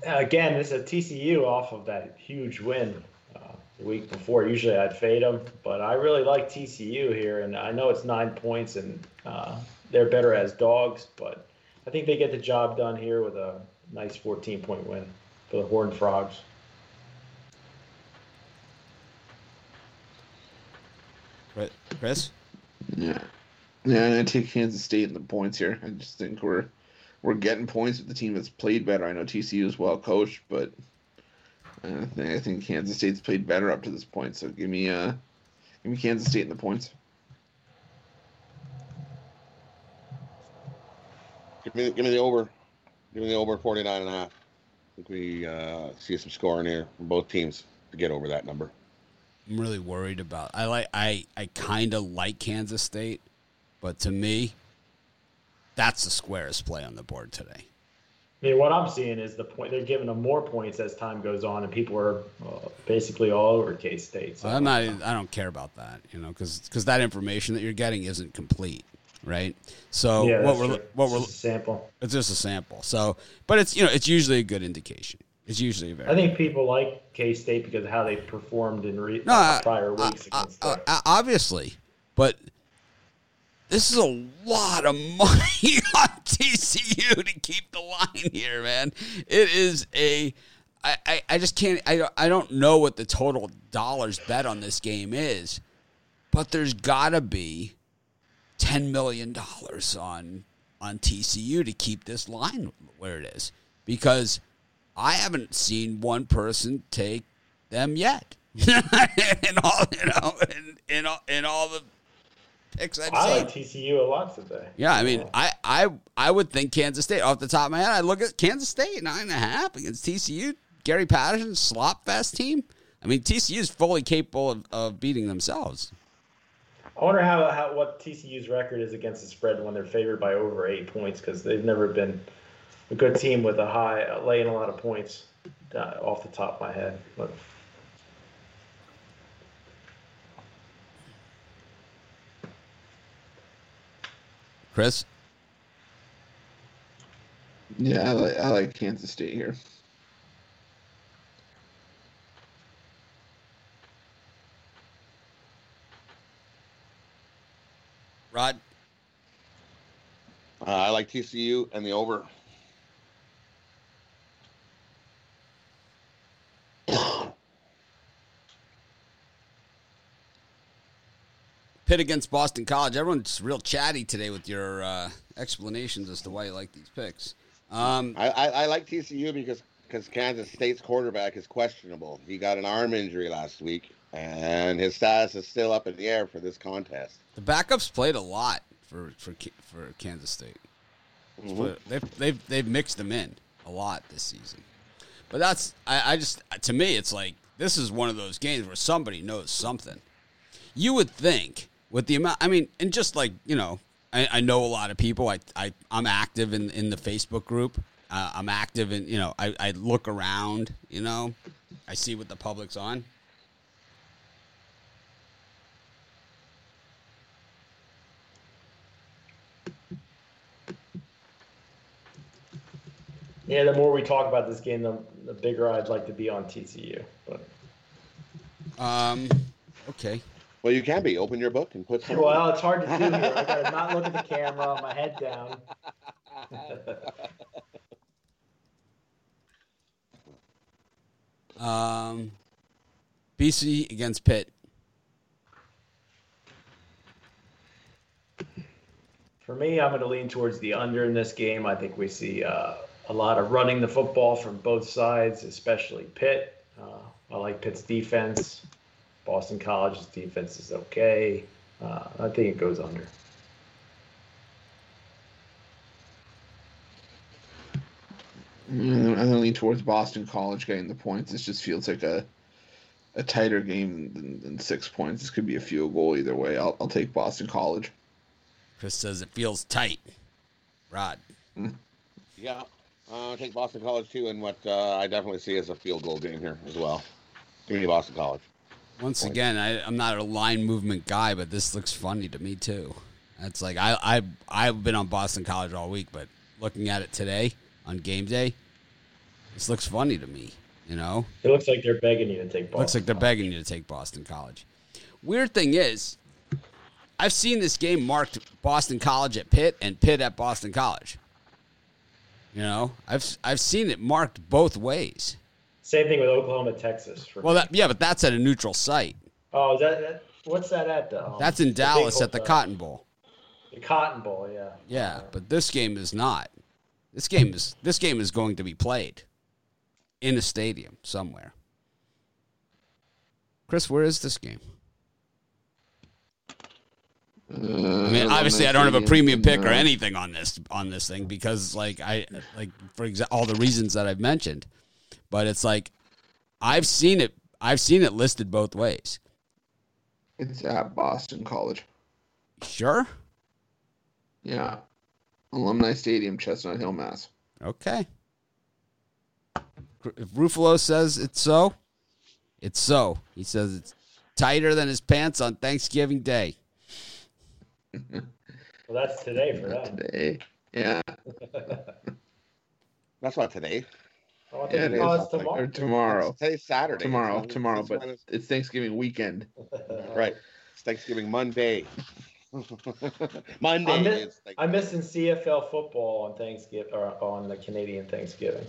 Again, this is a TCU off of that huge win uh, the week before. Usually I'd fade them, but I really like TCU here, and I know it's nine points and uh, they're better as dogs, but I think they get the job done here with a nice 14 point win for the Horned Frogs. Chris- Chris, Yeah. Yeah, I'm going to take Kansas State in the points here. I just think we're we're getting points with the team that's played better. I know TCU is well coached, but I think, I think Kansas State's played better up to this point. So give me uh give me Kansas State in the points. Give me give me the over. Give me the over 49 and a half. I think we uh, see some scoring here from both teams to get over that number. I'm really worried about. I like I I kind of like Kansas State, but to me, that's the squarest play on the board today. I mean, what I'm seeing is the point they're giving them more points as time goes on, and people are uh, basically all over K State. So I'm not. I don't care about that, you know, because that information that you're getting isn't complete, right? So yeah, what we're true. what It's we're just a sample. it's just a sample. So, but it's you know it's usually a good indication. It's usually a very. I think people like K State because of how they performed in re- No, prior I- weeks. I- I- obviously, but this is a lot of money [LAUGHS] on TCU to keep the line here, man. It is a. I, I, I just can't. I, I don't know what the total dollars bet on this game is, but there's got to be ten million dollars on on TCU to keep this line where it is because I haven't seen one person take them yet. [LAUGHS] in all you know, in, in all in all the picks I've I seen. like TCU a lot today. Yeah, I mean, I, I I would think Kansas State off the top of my head. I look at Kansas State nine and a half against TCU. Gary Patterson slop fest team. I mean, TCU is fully capable of, of beating themselves. I wonder how, how what TCU's record is against the spread when they're favored by over eight points because they've never been a good team with a high uh, laying a lot of points uh, off the top of my head. But Chris, Yeah, I like I like Kansas State here. Rod, Uh, I like TCU and the over. Pitt against Boston College. Everyone's real chatty today with your uh, explanations as to why you like these picks. Um, I, I, I like TCU because because Kansas State's quarterback is questionable. He got an arm injury last week, and his status is still up in the air for this contest. the backups played a lot for for for Kansas State. But they've they've they've mixed them in a lot this season. But that's I, I just to me it's like this is one of those games where somebody knows something. You would think with the amount I mean, and just like, you know, I, I know a lot of people. I, I I'm active in, in the Facebook group. Uh, I'm active in you know, I, I look around, you know, I see what the public's on. yeah, the more we talk about this game, the, the bigger I'd like to be on TCU. But Um okay. Well, you can be. Open your book and put some. well, it's hard to do here. I gotta [LAUGHS] not look at the camera, my head down. [LAUGHS] Um BC against Pitt. For me, I'm going to lean towards the under in this game. I think we see uh, a lot of running the football from both sides, especially Pitt. Uh, I like Pitt's defense. Boston College's defense is okay. Uh, I think it goes under. I'm gonna lean towards Boston College getting the points. This just feels like a a tighter game than, than six points. This could be a field goal either way. I'll, I'll take Boston College. Chris says it feels tight. Rod. Yeah. Uh, I'll take Boston College too, and what uh, I definitely see as a field goal game here as well. Give me Boston College. Once again, I, I'm not a line movement guy, but this looks funny to me too. That's like I I I've been on Boston College all week, but looking at it today on game day, this looks funny to me. You know, It looks like they're begging you to take Boston. looks like they're begging you to take Boston College. Weird thing is, I've seen this game marked Boston College at Pitt and Pitt at Boston College. You know, I've I've seen it marked both ways. Same thing with Oklahoma, Texas. For Well, that yeah, but that's at a neutral site. oh, is that, that what's that at though? That's in The big Dallas at the hotel. Cotton Bowl. The Cotton Bowl, yeah. Yeah, but this game is not. This game is this game is going to be played in a stadium somewhere. Chris, where is this game? Uh, I mean, obviously, I don't have a premium pick or anything on this on this thing because, like, I like for exa- all the reasons that I've mentioned. But it's like I've seen it. I've seen it listed both ways. It's at Boston College. Sure. Yeah. Alumni Stadium, Chestnut Hill, Mass. Okay. If Ruffalo says it's so, it's so. He says it's tighter than his pants on Thanksgiving Day. [LAUGHS] Well, that's today for that. Today. Yeah. [LAUGHS] That's not today. Oh, I Yeah, it oh, is. it's tomorrow. Or tomorrow. Today's Saturday. Tomorrow. It's- Tomorrow. it's But when it's- it's Thanksgiving weekend. [LAUGHS] right. It's Thanksgiving Monday. [LAUGHS] Monday. I'm, miss, is like- I'm missing CFL football on Thanksgiving or on the Canadian Thanksgiving.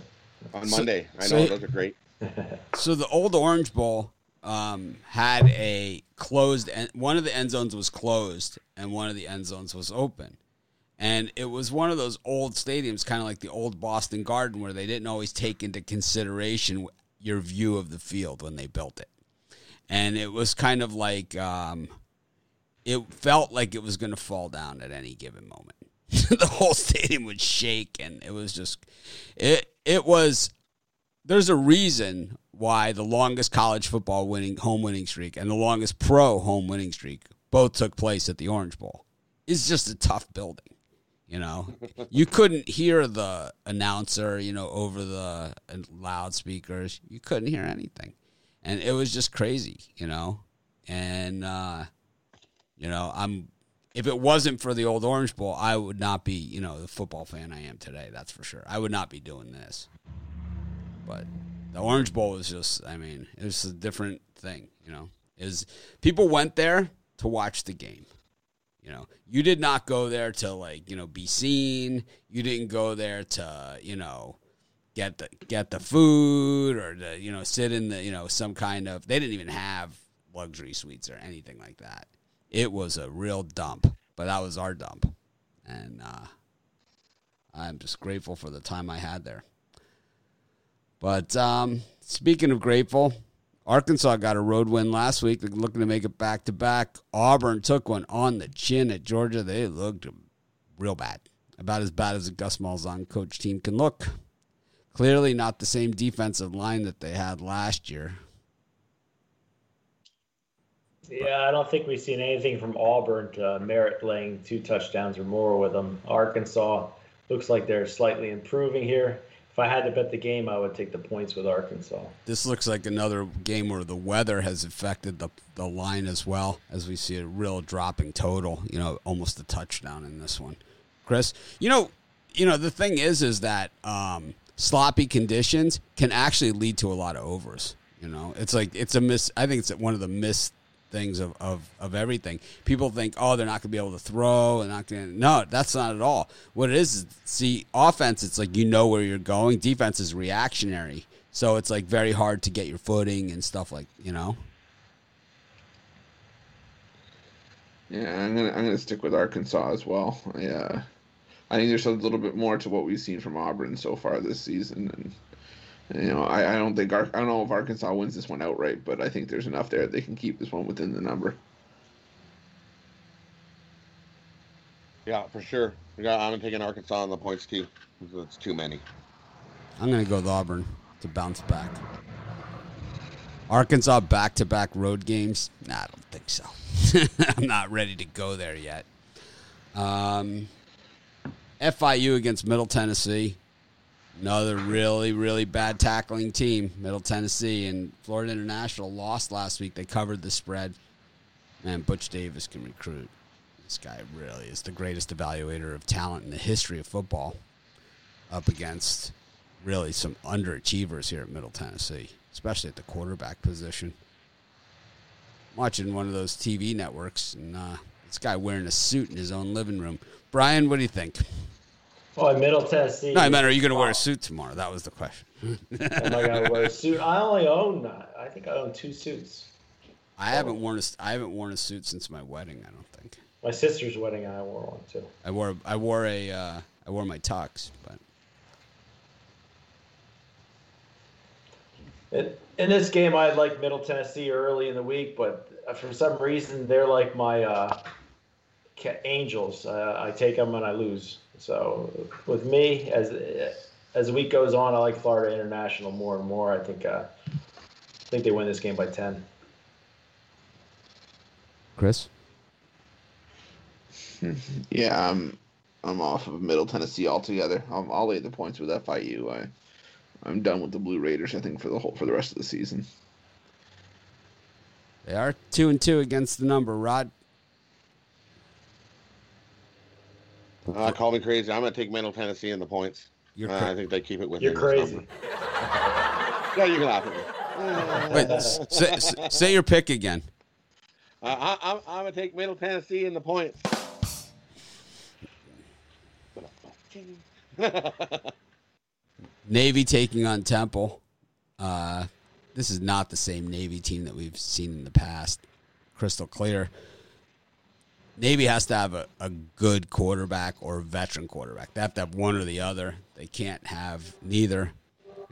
on So- Monday. I know he- those are great. [LAUGHS] So the old Orange Bowl um, had a closed end. One of the end zones was closed, and one of the end zones was open. And it was one of those old stadiums, kind of like the old Boston Garden, where they didn't always take into consideration your view of the field when they built it. And it was kind of like um, it felt like it was going to fall down at any given moment. [LAUGHS] the whole stadium would shake, and it was just it. It was. There's a reason why the longest college football winning home winning streak and the longest pro home winning streak both took place at the Orange Bowl. It's just a tough building. You know, you couldn't hear the announcer, you know, over the loudspeakers. You couldn't hear anything. And it was just crazy, you know. And, uh, you know, I'm, if it wasn't for the old Orange Bowl, I would not be, you know, the football fan I am today. That's for sure. I would not be doing this. But the Orange Bowl was just, I mean, it was a different thing, you know. Is people went there to watch the game. You know, you did not go there to like, you know, be seen. You didn't go there to, you know, get the get the food or to, you know, sit in the, you know, some kind of they didn't even have luxury suites or anything like that. It was a real dump, but that was our dump. And uh I'm just grateful for the time I had there. But um speaking of grateful, Arkansas got a road win last week. They're looking to make it back to back. Auburn took one on the chin at Georgia. They looked real bad. About as bad as a Gus Malzahn coach team can look. Clearly not the same defensive line that they had last year. Yeah, I don't think we've seen anything from Auburn to merit laying two touchdowns or more with them. Arkansas looks like they're slightly improving here if I had to bet the game, I would take the points with Arkansas. This looks like another game where the weather has affected the, the line as well, as we see a real dropping total. You know, almost a touchdown in this one. Chris, you know, you know the thing is, is that um, sloppy conditions can actually lead to a lot of overs. You know, it's like it's a miss. I think it's one of the missed things of, of, of everything. People think, oh, they're not going to be able to throw and not going to. No, that's not at all. What it is, is, see, offense, it's like you know where you're going. Defense is reactionary. So it's like very hard to get your footing and stuff like, you know? Yeah, I'm gonna I'm gonna stick with Arkansas as well. Yeah, I think there's a little bit more to what we've seen from Auburn so far this season, and you know, I, I don't think Ar- I don't know if Arkansas wins this one outright, but I think there's enough there they can keep this one within the number. Yeah, for sure. I'm taking Arkansas on the points too. It's too many. I'm going to go with Auburn to bounce back. Arkansas back to back road games? Nah, I don't think so. [LAUGHS] I'm not ready to go there yet. Um, FIU against Middle Tennessee. Another really, really bad tackling team, Middle Tennessee. And Florida International lost last week. They covered the spread. Man, Butch Davis can recruit. This guy really is the greatest evaluator of talent in the history of football. Up against really some underachievers here at Middle Tennessee, especially at the quarterback position. I'm watching one of those TV networks, and uh, this guy wearing a suit in his own living room. Brian, what do you think? Oh, in Middle Tennessee. No, I meant, are you going to wear a suit tomorrow? That was the question. [LAUGHS] Am I going to wear a suit? I only own, I think I own two suits. I haven't worn a, I haven't worn a suit since my wedding. I don't think. My sister's wedding, I wore one too. I wore, I wore a, uh, I wore my tux, but. In, in this game, I like Middle Tennessee early in the week, but for some reason, they're like my uh, angels. Uh, I take them and I lose. So with me, as as the week goes on, I like Florida International more and more. I think uh, I think they win this game by ten. Chris. [LAUGHS] Yeah, I'm I'm off of Middle Tennessee altogether. I'll, I'll lay the points with FIU. I I'm done with the Blue Raiders. I think for the whole for the rest of the season. They are two and two against the number. Rod. Uh, call me crazy. I'm going to take Middle Tennessee in the points. You're uh, I think they keep it with. You're crazy. yeah, you can laugh at me. [LAUGHS] Wait, say, say, your pick again. Uh, I, am I'm going to take Middle Tennessee in the points. [LAUGHS] Navy taking on Temple. Uh, this is not the same Navy team that we've seen in the past. Crystal clear. Navy has to have a, a good quarterback or a veteran quarterback. They have to have one or the other. They can't have neither.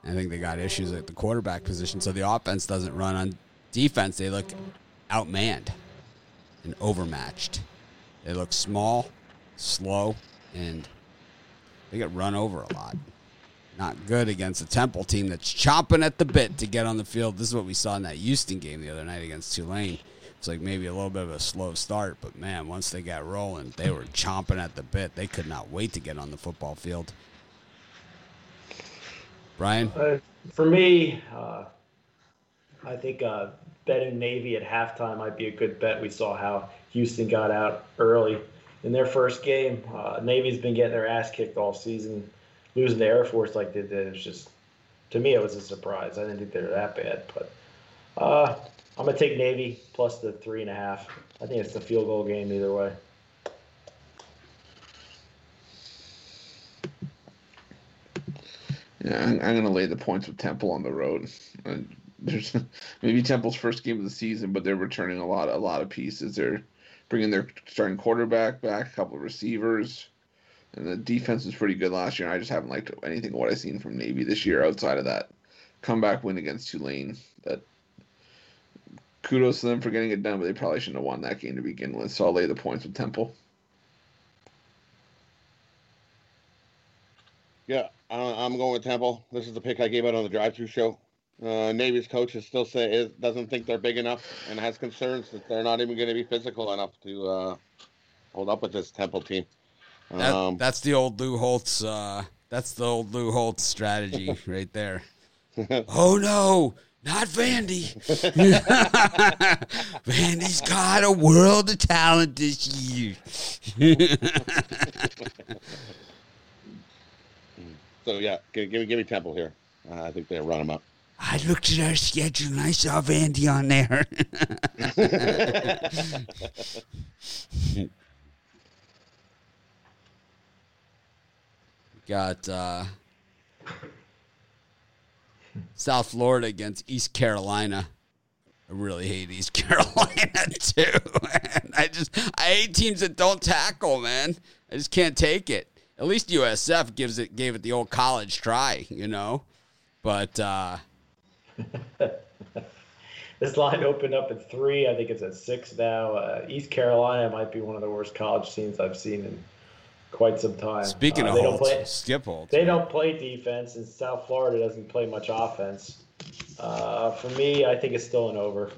I think they got issues at the quarterback position, so the offense doesn't run on defense. They look outmanned and overmatched. They look small, slow, and they get run over a lot. Not good against a Temple team that's chomping at the bit to get on the field. This is what we saw in that Houston game the other night against Tulane. It's like maybe a little bit of a slow start, but man, once they got rolling, they were chomping at the bit. They could not wait to get on the football field. Brian? Uh, for me, uh, I think uh, betting Navy at halftime might be a good bet. We saw how Houston got out early in their first game. Uh, Navy's been getting their ass kicked all season. Losing to Air Force like they did, it was just, to me, it was a surprise. I didn't think they were that bad. But uh, I'm to take Navy plus the three and a half. I think it's the field goal game either way. Yeah, I'm, to lay the points with Temple on the road. And there's [LAUGHS] maybe Temple's first game of the season, but they're returning a lot, a lot of pieces. They're bringing their starting quarterback back, a couple of receivers, and the defense was pretty good last year. I just haven't liked anything what I've seen from Navy this year outside of that comeback win against Tulane. That kudos to them for getting it done, but they probably shouldn't have won that game to begin with. So I'll lay the points with Temple. Yeah, I'm going with Temple. This is the pick I gave out on the drive-through show. Uh, Navy's coach is still say is, doesn't think they're big enough and has concerns that they're not even going to be physical enough to uh, hold up with this Temple team. That, um, that's the old Lou Holtz. Uh, that's the old Lou Holtz strategy [LAUGHS] right there. [LAUGHS] oh no, not Vandy. [LAUGHS] Vandy's got a world of talent this year. [LAUGHS] so yeah, give, give me give me Temple here. Uh, I think they run them up. I looked at our schedule and I saw Vandy on there. [LAUGHS] Got uh, South Florida against East Carolina. I really hate East [LAUGHS] Carolina too. Man. I just I hate teams that don't tackle, man. I just can't take it. At least USF gives it gave it the old college try, you know. But uh [LAUGHS] this line opened up at three. I think it's at six now. Uh, East Carolina might be one of the worst college scenes I've seen in quite some time. Speaking uh, of Holtz, play, skip Holtz. They don't play defense, and South Florida doesn't play much offense. Uh, for me, I think it's still an over.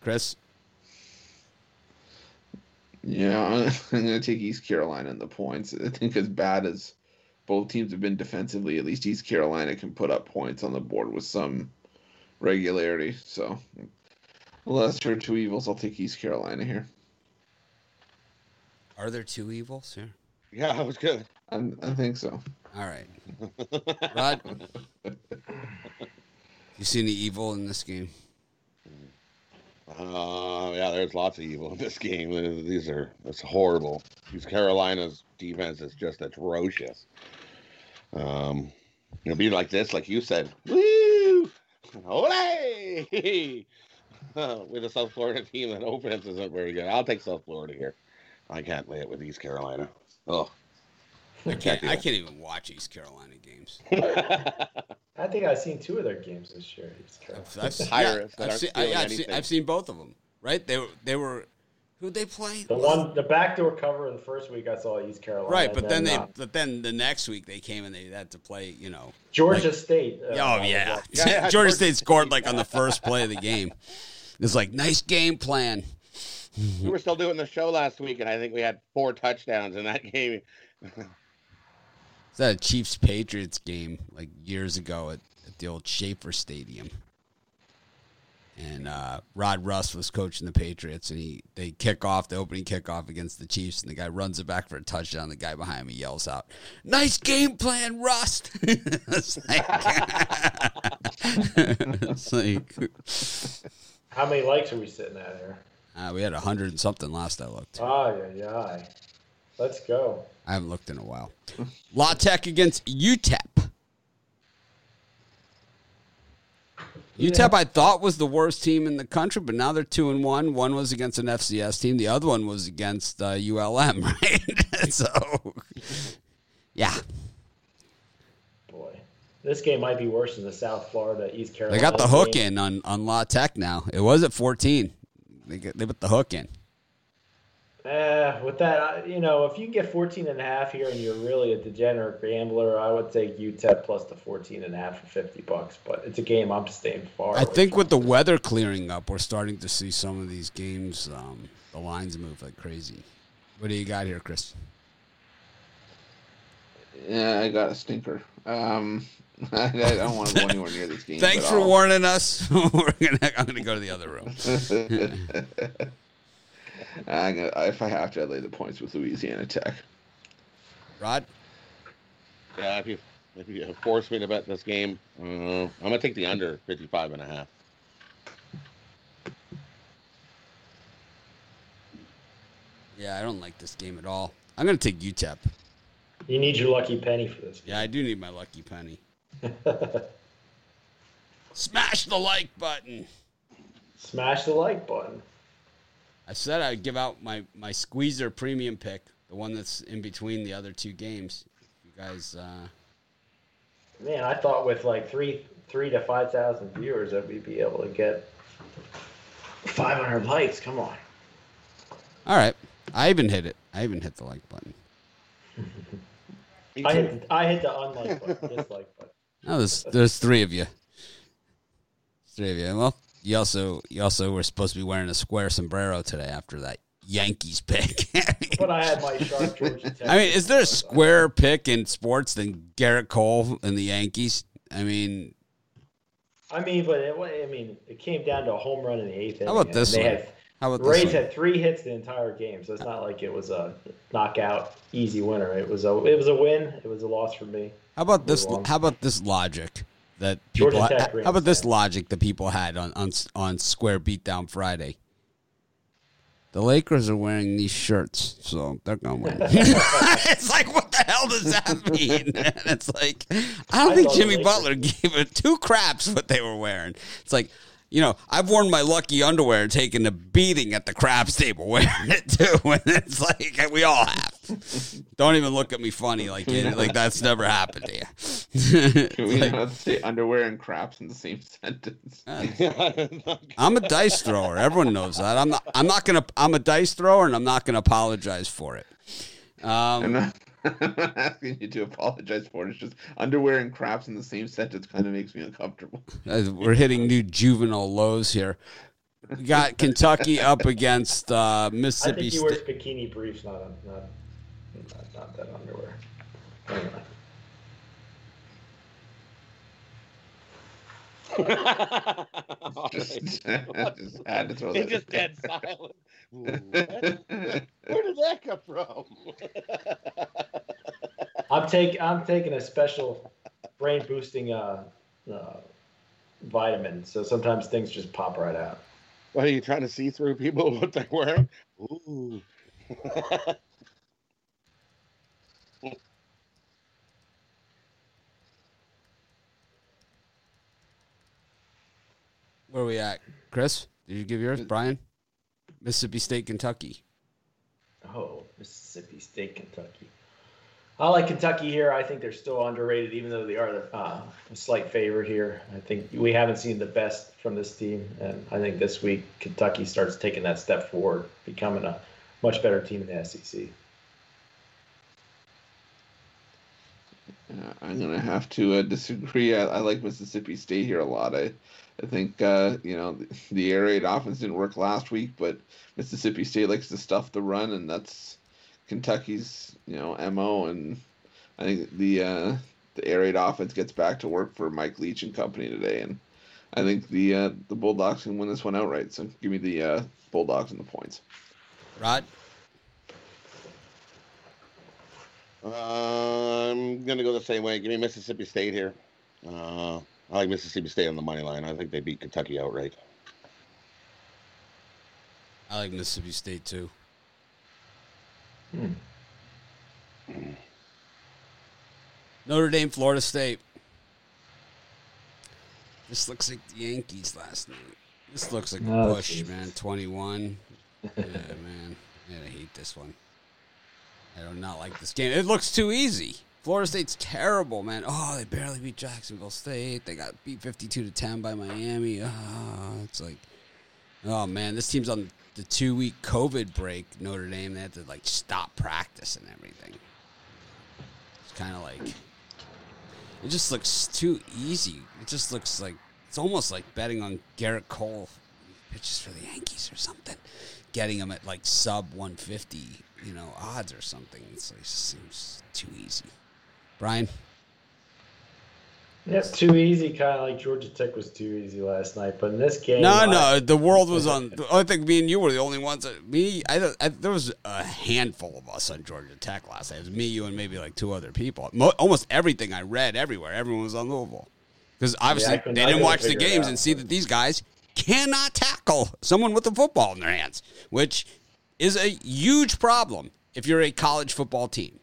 Chris? Yeah, [LAUGHS] I'm going to take East Carolina in the points. I think as bad as both teams have been defensively, at least East Carolina can put up points on the board with some regularity. So, lesser two evils, I'll take East Carolina here. Are there two evils here? Yeah, that was good. I, I think so. All right, Rod. you see any evil in this game? Uh, yeah, there's lots of evil in this game. These are it's horrible. These Carolina's defense is just atrocious. Um, it'll be like this, like you said. Woo! Ole! [LAUGHS] with a South Florida team that offense isn't very good. I'll take South Florida here. I can't lay it with East Carolina. Oh, I can't. I can't even watch East Carolina games. [LAUGHS] I think I've seen two of their games this year. I've, I've, yeah, I've, seen, I, have seen, I've seen both of them. Right? They were they were who they play? The one, the backdoor cover in the first week, I saw East Carolina. Right, but then, then they, uh, but then the next week they came and they had to play. You know, Georgia like, State. Uh, oh yeah, [LAUGHS] yeah Georgia State scored like on the first play of the game. It's like nice game plan. We were still doing the show last week, and I think we had four touchdowns in that [LAUGHS] game. Is that a Chiefs Patriots game like years ago at, at the old Schaefer Stadium? And uh, Rod Rust was coaching the Patriots, and he they kick off the opening kickoff against the Chiefs, and the guy runs it back for a touchdown. The guy behind me yells out, "Nice game plan, Rust!" [LAUGHS] it's like, [LAUGHS] it's like how many likes are we sitting at here? Uh, we had a hundred and something last I looked. Oh yeah, yeah. Let's go. I haven't looked in a while. La Tech against UTEP. UTEP, I thought was the worst team in the country, but now they're two and one. One was against an FCS team. The other one was against uh, ULM, [LAUGHS] right? [LAUGHS] so, yeah, Boy, this game might be worse than the South Florida East Carolina. they got the hook game. in on on La Tech now. It was at fourteen. They get, they put the hook in. Eh, with that, you know, if you get 14 and a half here and you're really a degenerate gambler, I would take UTEP plus the 14 and a half for 50 bucks. But it's a game I'm staying far. I think with the weather clearing up, we're starting to see some of these games. Um, the lines move like crazy. What do you got here, Chris? Yeah, I got a stinker. Um, I, [LAUGHS] I don't want to go anywhere near this [LAUGHS] game. Thanks for I'll- warning us. [LAUGHS] we're gonna, I'm gonna go to the other room. I'm gonna, if I have to, I lay the points with Louisiana Tech. Rod, Yeah, if you if you force me to bet this game, uh, I'm gonna take the under 55 and a half. yeah, I don't like this game at all. I'm gonna take UTEP. you need your lucky penny for this. Game. Yeah, I do need my lucky penny. [LAUGHS] Smash the like button. Smash the like button. I said I'd give out my my squeezer premium pick, the one that's in between the other two games. You guys, uh, Man, I thought with like three three to five thousand viewers that we'd be able to get 500 likes. Come on. all right. I even hit it. I even hit the like button. [LAUGHS] I hit I hit the unlike button, dislike button. Oh, there's there's three of you. Three of you. Well, you also you also were supposed to be wearing a square sombrero today after that Yankees pick. [LAUGHS] But I had my sharp [LAUGHS] Georgia I mean, is there a square pick in sports than Gerrit Cole and the Yankees? I mean, I mean, but it, I mean, it came down to a home run in the eighth. How about inning, this They one? had how about the Rays had three hits the entire game, so it's not like it was a knockout easy winner. It was a it was a win. It was a loss for me. How about this? How about this logic that people? Tech, how about this logic that people had on on on Square Beatdown Friday? The Lakers are wearing these shirts, so they're gonna win. [LAUGHS] [LAUGHS] it's like, what the hell does that [LAUGHS] mean? And it's like, I don't I think Jimmy Butler gave it two craps what they were wearing. It's like, you know, I've worn my lucky underwear, taking a beating at the craps table wearing [LAUGHS] it too, and it's like we all have. Don't even look at me funny like it, like that's never happened to you. [LAUGHS] Can we [LAUGHS] not say underwear and craps in the same sentence? I'm a dice thrower. Everyone knows that. I'm not. I'm not gonna. I'm a dice thrower, and I'm not gonna apologize for it. Um, I'm not asking you to apologize for it. It's just underwear and craps in the same sentence kind of makes me uncomfortable. we're hitting new juvenile lows here. We got Kentucky up against uh, I Mississippi think he wears State. bikini briefs, not not not, not that underwear. Anyway. [LAUGHS] Just, [LAUGHS] just had to throw It's that. just dead silent. Where did that come from? I'm take I'm taking a special brain boosting uh, uh, vitamin, so sometimes things just pop right out. what are you trying to see through people [LAUGHS] what they're wearing? Ooh. Where are we at, Chris? Did you give yours, Brian? Mississippi State, Kentucky. Oh, Mississippi State, Kentucky. I like Kentucky here. I think they're still underrated, even though they are uh, a slight favorite here. I think we haven't seen the best from this team, and I think this week Kentucky starts taking that step forward, becoming a much better team in the SEC. Uh, I'm gonna have to uh, disagree. I, I like Mississippi State here a lot. I, I think uh, you know the, the air raid offense didn't work last week, but Mississippi State likes to stuff the run, and that's Kentucky's you know mo. And I think the uh, the air raid offense gets back to work for Mike Leach and company today, and I think the uh, the Bulldogs can win this one outright. So give me the uh, Bulldogs and the points. Rod? I'm gonna go the same way. Give me Mississippi State here. Uh, I like Mississippi State on the money line. I think they beat Kentucky outright. I like Mississippi State too. Hmm. Notre Dame, Florida State. This looks like the Yankees last night. This looks like Oh, Bush, Jesus. man. 21. Yeah, [LAUGHS] man. Yeah, I hate this one. I do not like this game. It looks too easy. Florida State's terrible, man. Oh, they barely beat Jacksonville State. They got beat 52 to 10 by Miami. Oh, it's like, oh, man. This team's on the two week COVID break, Notre Dame. They had to, like, stop practice and everything. It's kind of like, it just looks too easy. It just looks like it's almost like betting on Gerrit Cole pitches for the Yankees or something, getting him at like sub 150, you know, odds or something. It's like, it just seems too easy. Brian, Yeah, it's too easy, kind of like Georgia Tech was too easy last night. But in this game, no, no, the world was on. [LAUGHS] I think me and you were the only ones. That, me, I, I, there was a handful of us on Georgia Tech last night. It was me, you, and maybe like two other people. Mo- almost everything I read everywhere, everyone was on Louisville because obviously couldn't- they didn't watch the games and see that these guys cannot tackle someone with a football in their hands, which is a huge problem if you're a college football team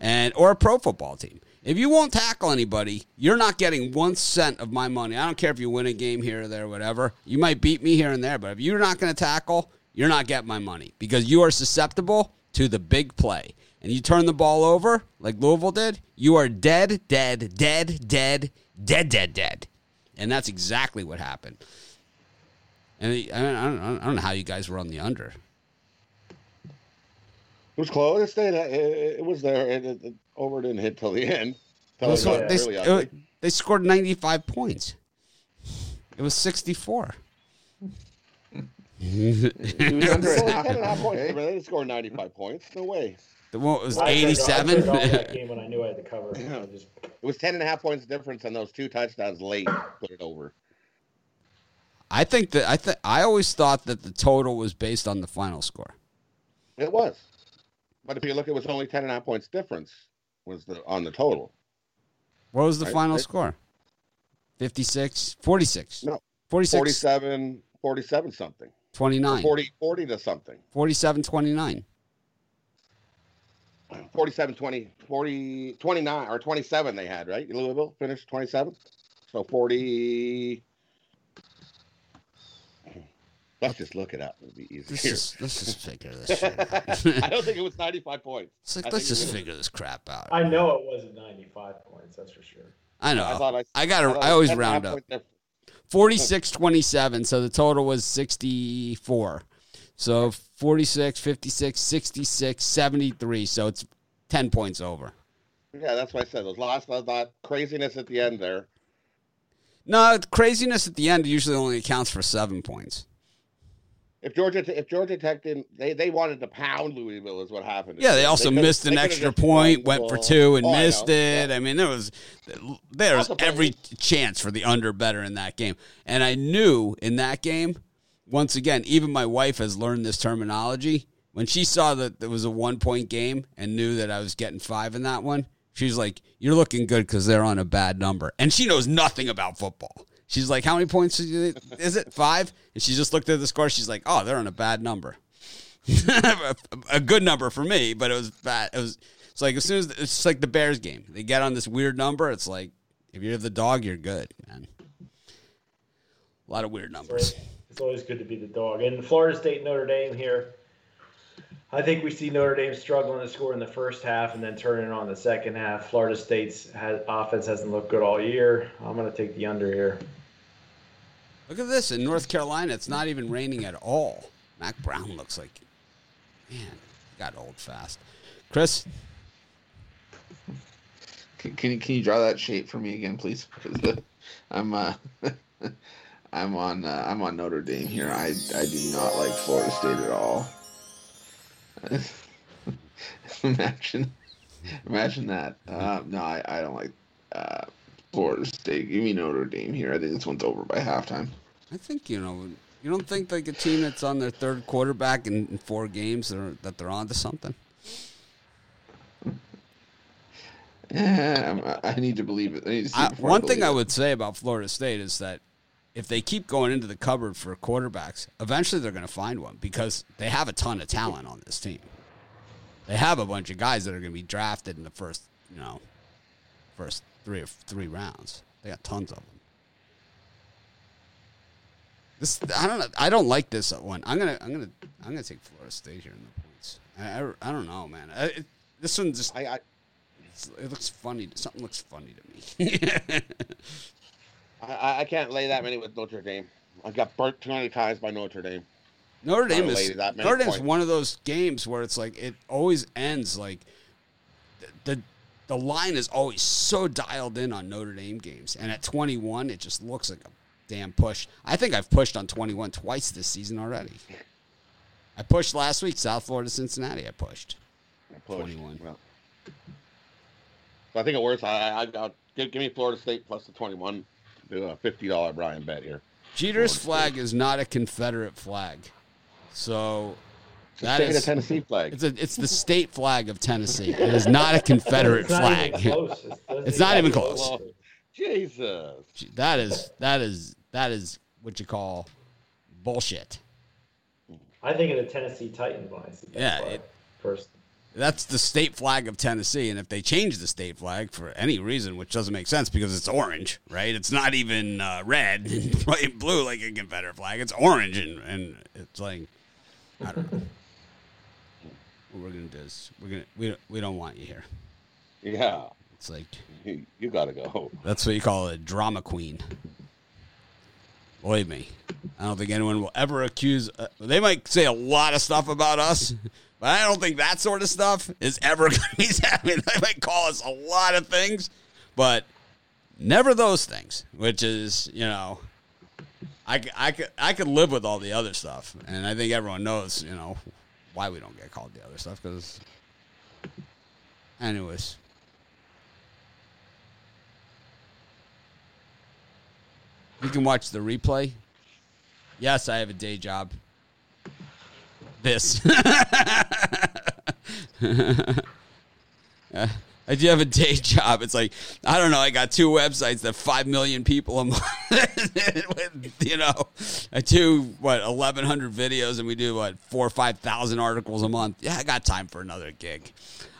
and or a pro football team. If you won't tackle anybody, you're not getting one cent of my money. I don't care if you win a game here or there, whatever. You might beat me here and there, but if you're not going to tackle, you're not getting my money because you are susceptible to the big play. And you turn the ball over like Louisville did, you are dead, dead, dead, dead, dead, dead, dead. And that's exactly what happened. And I, I, don't, I don't know how you guys were on the under. It was close. It stayed. It, it was there. It, it, it over didn't hit till the end. Till That's it what got they, really it- they scored 95 points. It was 64. He was under It's only a 10 and a half points. They didn't score 95 points. No way. The one was I turned off- I turned 87. [LAUGHS] game when I knew I had to cover. Yeah. Just It was 10 and a half points difference, and those two touchdowns late put it over. I think that I th- I always thought that the total was based on the final score. It was. But if you look, it was only 10 and a half points difference was the on the total. What was the I- final score? 56, 46. No. 46, 47, 47 something. 29. 40, 40 to something. 47, 29. 47, 20, 40, 29 or 27 they had, right? Louisville finished 27. So 40. Let's just look it up. It'll be easier. Let's just, let's just figure this shit [LAUGHS] out. I don't think it was 95 points. It's like, I let's just figure this crap out. I know it wasn't 95 points. That's for sure. I know. I I, I got thought to I always 10 and a half round up. point 46 27 so the total was 64 so 46 56 66 73 so it's 10 points over Yeah, that's what I said. Those last, that craziness at the end there. no craziness at the end usually only accounts for seven points If Georgia, if Georgia Tech didn't, they, they wanted to pound Louisville, is what happened. yeah they also could've- missed an extra point went for two and Oh, missed know. it Yeah. i mean there was there was every chance for the under better in that game and i knew in that game once again even my wife has learned this terminology when she saw that there was a one point game and knew that i was getting five in that one she's like you're looking good because they're on a bad number and she knows nothing about football she's like how many points is it five and she just looked at the score she's like oh they're on a bad number [LAUGHS] a good number for me, but it was bad. It was it's like as soon as it's like the Bears game, they get on this weird number. It's like if you're the dog, you're good, man. A lot of weird numbers. It's always good to be the dog. And Florida State Notre Dame here. I think we see Notre Dame struggling to score in the first half and then turning it on the second half. Florida State's has, offense hasn't looked good all year. I'm going to take the under here. Look at this in North Carolina. It's not even raining at all. Mack Brown looks like man, got old fast. Chris, Can, can you can you draw that shape for me again, please? 'Cause, uh, I'm uh, [LAUGHS] I'm on uh, I'm on Notre Dame here. I I do not like Florida State at all. [LAUGHS] imagine imagine that. Uh, no, I, I don't like uh, Florida State. Give me Notre Dame here. I think this one's over by halftime. I think you know. You don't think like a team that's on their third quarterback in, in four games they're, that they're on to something? Yeah, I'm- need to believe it. I to I, it one thing believe I would say about Florida State is that if they keep going into the cupboard for quarterbacks, eventually they're going to find one because they have a ton of talent on this team. They have a bunch of guys that are going to be drafted in the first, you know, first three or three rounds. They got tons of them. This I don't know. I don't like this one. I'm gonna I'm gonna I'm gonna take Florida State here in the points. I, I, I don't know, man. I, it, this one just I, I it looks funny. Something looks funny to me. [LAUGHS] I, I can't lay that many with Notre Dame. I got burnt too many times by Notre Dame. Notre Dame is Notre Dame's points. one of those games where it's like it always ends like the, the the line is always so dialed in on Notre Dame games, and at 21, it just looks like a damn push. I think I've pushed on 21 twice this season already. I pushed last week, South Florida, Cincinnati. I pushed. I pushed. 21. Well, so I think it works. I, I, I got give, give me Florida State plus the twenty-one. Do a fifty dollar Brian bet here. Jeter's Florida flag is not a Confederate flag, so It's the state is of Tennessee flag. it's a, it's the state flag of Tennessee. It is not a Confederate It's not flag. [LAUGHS] even. It's, doesn't It's not even come close. Jesus. That is that is that is what you call bullshit. I think of the Tennessee Titan when I see that Yeah, flag, it- first. That's the state flag of Tennessee, and if they change the state flag for any reason, which doesn't make sense because it's orange, right? It's not even uh, red [LAUGHS] and and blue like a Confederate flag. It's orange, and, and it's like I don't know. [LAUGHS] what we're gonna do is we're gonna we we don't want you here. Yeah. It's like You, you gotta go. That's what you call a drama queen. Believe me, I don't think anyone will ever accuse. Uh, they might say a lot of stuff about us, [LAUGHS] but I don't think that sort of stuff is ever [LAUGHS] going to be happening. They might call us a lot of things, but never those things. Which is, you know, I, I could I could live with all the other stuff, and I think everyone knows, you know, why we don't get called the other stuff. Because, anyways. You can watch the replay. Yes, I have a day job. This. [LAUGHS] Uh, I do have a day [LAUGHS] job. It's like I don't know. I got two websites that five million people a month. [LAUGHS] with, you know, I do what eleven hundred videos, and we do what four or five thousand articles a month. Yeah, I got time for another gig.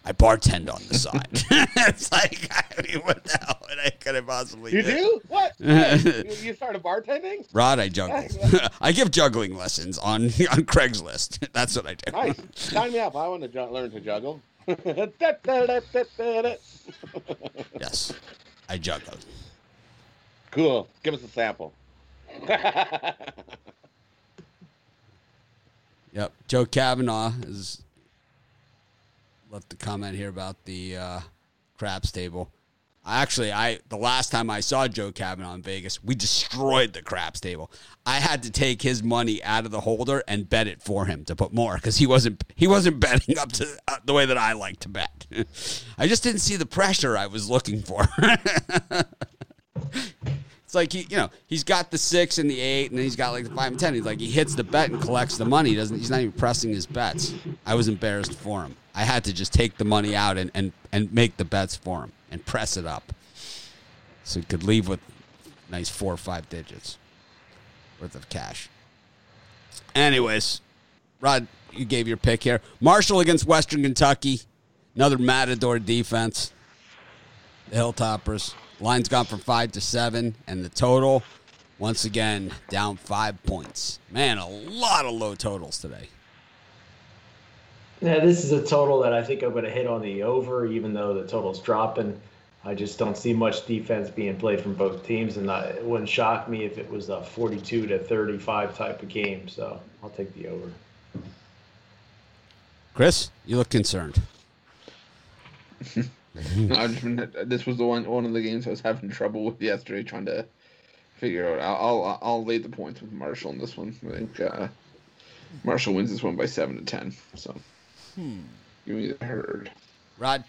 I bartend on the [LAUGHS] side. it's like I mean, what the hell would I could I possibly You do? do? What? you, you started bartending? Rod, I juggle. I give juggling lessons on on Craigslist. That's what I do. Nice. Sign me up. I want to ju- learn to juggle. [LAUGHS] Yes, I juggle. cool. Give us a sample. [LAUGHS] Yep. Joe Kavanaugh has left a comment here about the uh, craps table. Actually, I the last time I saw Joe Kavanaugh in Vegas, we destroyed the craps table. I had to take his money out of the holder and bet it for him to put more because he wasn't he wasn't [LAUGHS] betting up to uh, the way that I like to bet. [LAUGHS] I just didn't see the pressure I was looking for. [LAUGHS] It's like he, you know, he's got the six and the eight, and then he's got like the five and ten. He's like he hits the bet and collects the money. He doesn't he's not even pressing his bets? I was embarrassed for him. I had to just take the money out and and and make the bets for him and press it up, so you could leave with nice four or five digits worth of cash. Anyways, Rod, you gave your pick here. Marshall against Western Kentucky, another Matador defense. The Hilltoppers. Line's gone from five to seven, and the total, once again, down five points. Man, a lot of low totals today. Yeah, this is a total that I think I'm going to hit on the over, even though the total's dropping. I just don't see much defense being played from both teams, and I, it wouldn't shock me if it was a 42 to 35 type of game. So I'll take the over. Chris, you look concerned. [LAUGHS] I've just been, this was the one one of the games I was having trouble with yesterday, trying to figure out. I'll I'll, I'll lay the points with Marshall in this one. I think uh, Marshall wins this one by seven to ten. So give me the herd. Rod,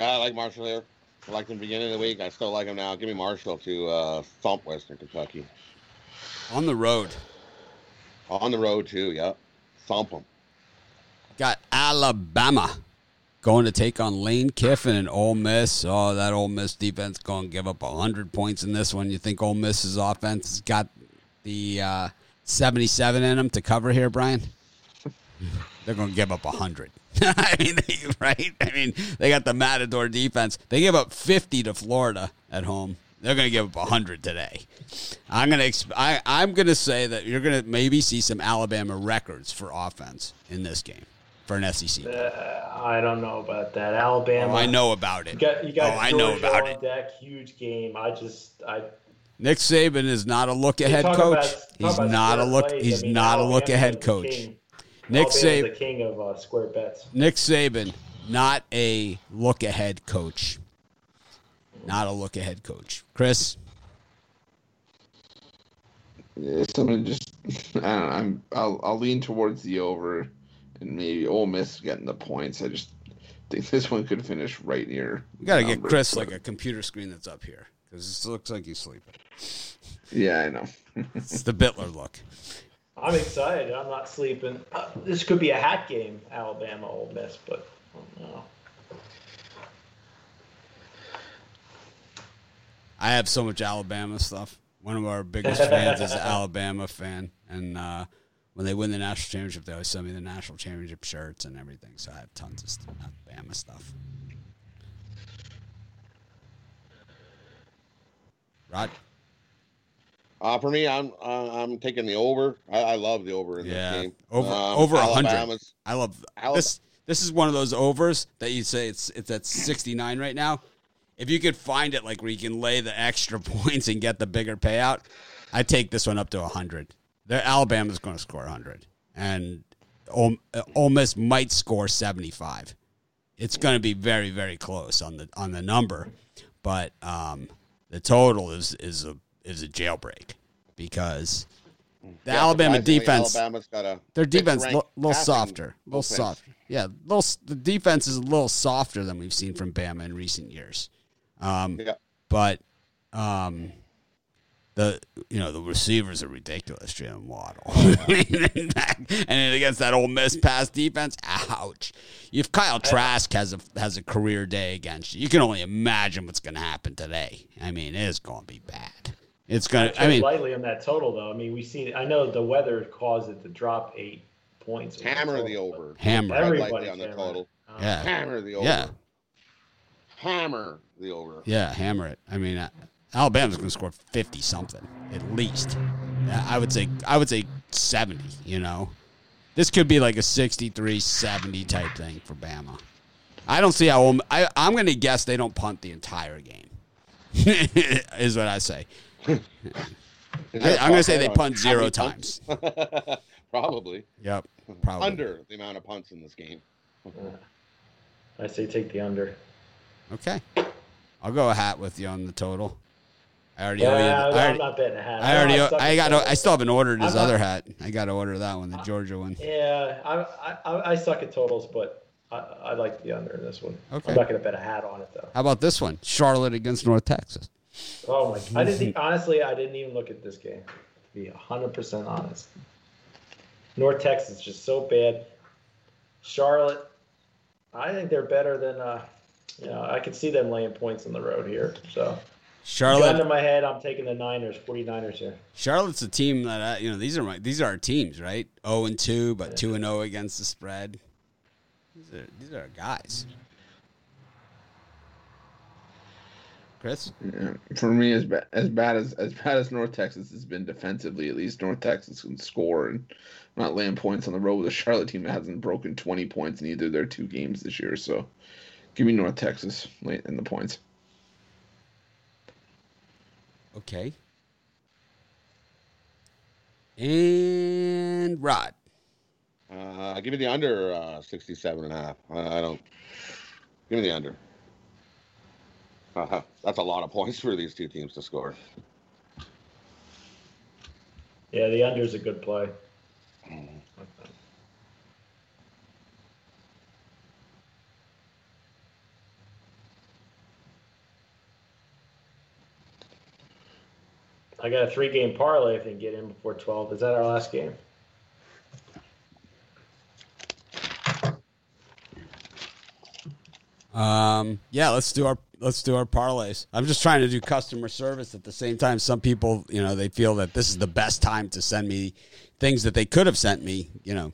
I like Marshall here. I liked him beginning of the week. I still like him now. Give me Marshall to uh, thump Western Kentucky. on the road, On the road, too. Yep. Thump him. got Alabama going to take on Lane Kiffin and Ole Miss. Oh, that Ole Miss defense going to give up 100 points in this one. You think Ole Miss's offense has got the uh, 77 in them to cover here, Brian? They're going to give up 100. [LAUGHS] I mean, they, right? I mean, they got the Matador defense. They give up 50 to Florida at home. They're going to give up hundred today. I'm going to exp- I, I'm going to say that you're going to maybe see some Alabama records for offense in this game for an SEC. Uh, I don't know about that. Alabama. Oh, I know about You it. got, you got Oh, I know about it. deck. Huge game. I just I Nick Saban is not a look ahead coach. about- He's not a look. plays. He's I mean, not a look ahead coach. king. Nick Saban. the king of uh, square bets. Nick Saban, not a look ahead coach. Not a look ahead coach. Chris, Yeah, somebody just [LAUGHS] I don't know. I'm I'll I'll lean towards the over, and maybe Ole Miss getting the points. I just think this one could finish right near. we got to get Chris but- like a computer screen that's up here because it looks like he's sleeping. Yeah, I know. It's the Bitler look. [LAUGHS] I'm excited. I'm not sleeping. Uh, this could be a hat game, Alabama, Ole Miss, but I don't know. I have so much Alabama stuff. One of our biggest fans is an [LAUGHS] Alabama fan, and uh, when they win the national championship, they always send me the national championship shirts and everything. So I have tons of Alabama stuff. Rod, Uh, for me, I'm uh, I'm taking the over. I, I love the over in Yeah, this game. over- Um, over 100. I love Alabama- this. This is one of those overs that you say it's it's at sixty nine right now. If you could find it like where you can lay the extra [LAUGHS] points and get the bigger payout, I take this one up to hundred. The Alabama's going to score hundred, and Ole, uh, Ole Miss might score seventy five. It's going to be very very close on the on the number, but um, the total is is a is a jailbreak because the Yeah, Alabama defense Alabama's got a their defense a little softer, a little offense. softer. Yeah, little the defense is a little softer than we've seen from Bama in recent years. Um, Yeah. but um, the you know the receivers are ridiculous. Jim Waddle, [LAUGHS] and then against that Ole Miss pass defense, ouch! If Kyle Trask has a has a career day against you, you can only imagine what's going to happen today. I mean, it's going to be bad. It's going to. I mean, lightly on that total though. I mean, we see. I know the weather caused it to drop eight points. hammer the total, but over. hammer. Everybody on the hammer. total. Uh, Yeah, Hammer the over. yeah. Hammer the over. Yeah, hammer it. I mean, uh, Alabama's going to score fifty something at least. I would say I would say seventy. You know, this could be like a 63-70 type thing for Bama. I don't see how. I, I'm going to guess they don't punt the entire game. [LAUGHS] is what I say. Is I, there a I'm going to say they punt zero punts? times. [LAUGHS] Probably. Yep, probably. Under the amount of punts in this game. Uh, I say take the under. Okay, I'll go a hat with you on the total. I already owe you. Yeah, I I'm already, not betting a hat. I already. know owe- I got. totals. I still haven't ordered his not- other hat. I got to order that one, the Georgia one. Yeah, I, I, I suck at totals, but I, I like the under in this one. Okay. I'm not going to bet a hat on it though. How about this one? Charlotte against North Texas. Oh my! I didn't think, honestly. I didn't even look at this game. To be hundred percent honest, North Texas is just so bad. Charlotte, I think they're better than. Uh, you know, I could see them laying points on the road here. So, gun to my head, I'm taking the Niners, 49ers here. Charlotte's a team that I, you know. These are my. These are our teams, right? Zero and two, but two and zero against the spread. These are these are our guys. Chris, Yeah, for me, as bad as bad as as bad as North Texas has been defensively, at least North Texas can score and not land points on the road with a Charlotte team that hasn't broken twenty points in either of their two games this year. So, give me North Texas late in the points. okay. And Rod. Uh, give me the under uh, 67 and a half. I, I don't. Give me the under. Uh, [LAUGHS] that's a lot of points for these two teams to score. Yeah, the under is a good play. I got a three game parlay if they can get in before 12. Is that our last game? Um, yeah, let's do our let's do our parlays. I'm just trying to do customer service at the same time. Some people, you know, they feel that this is the best time to send me things that they could have sent me, you know,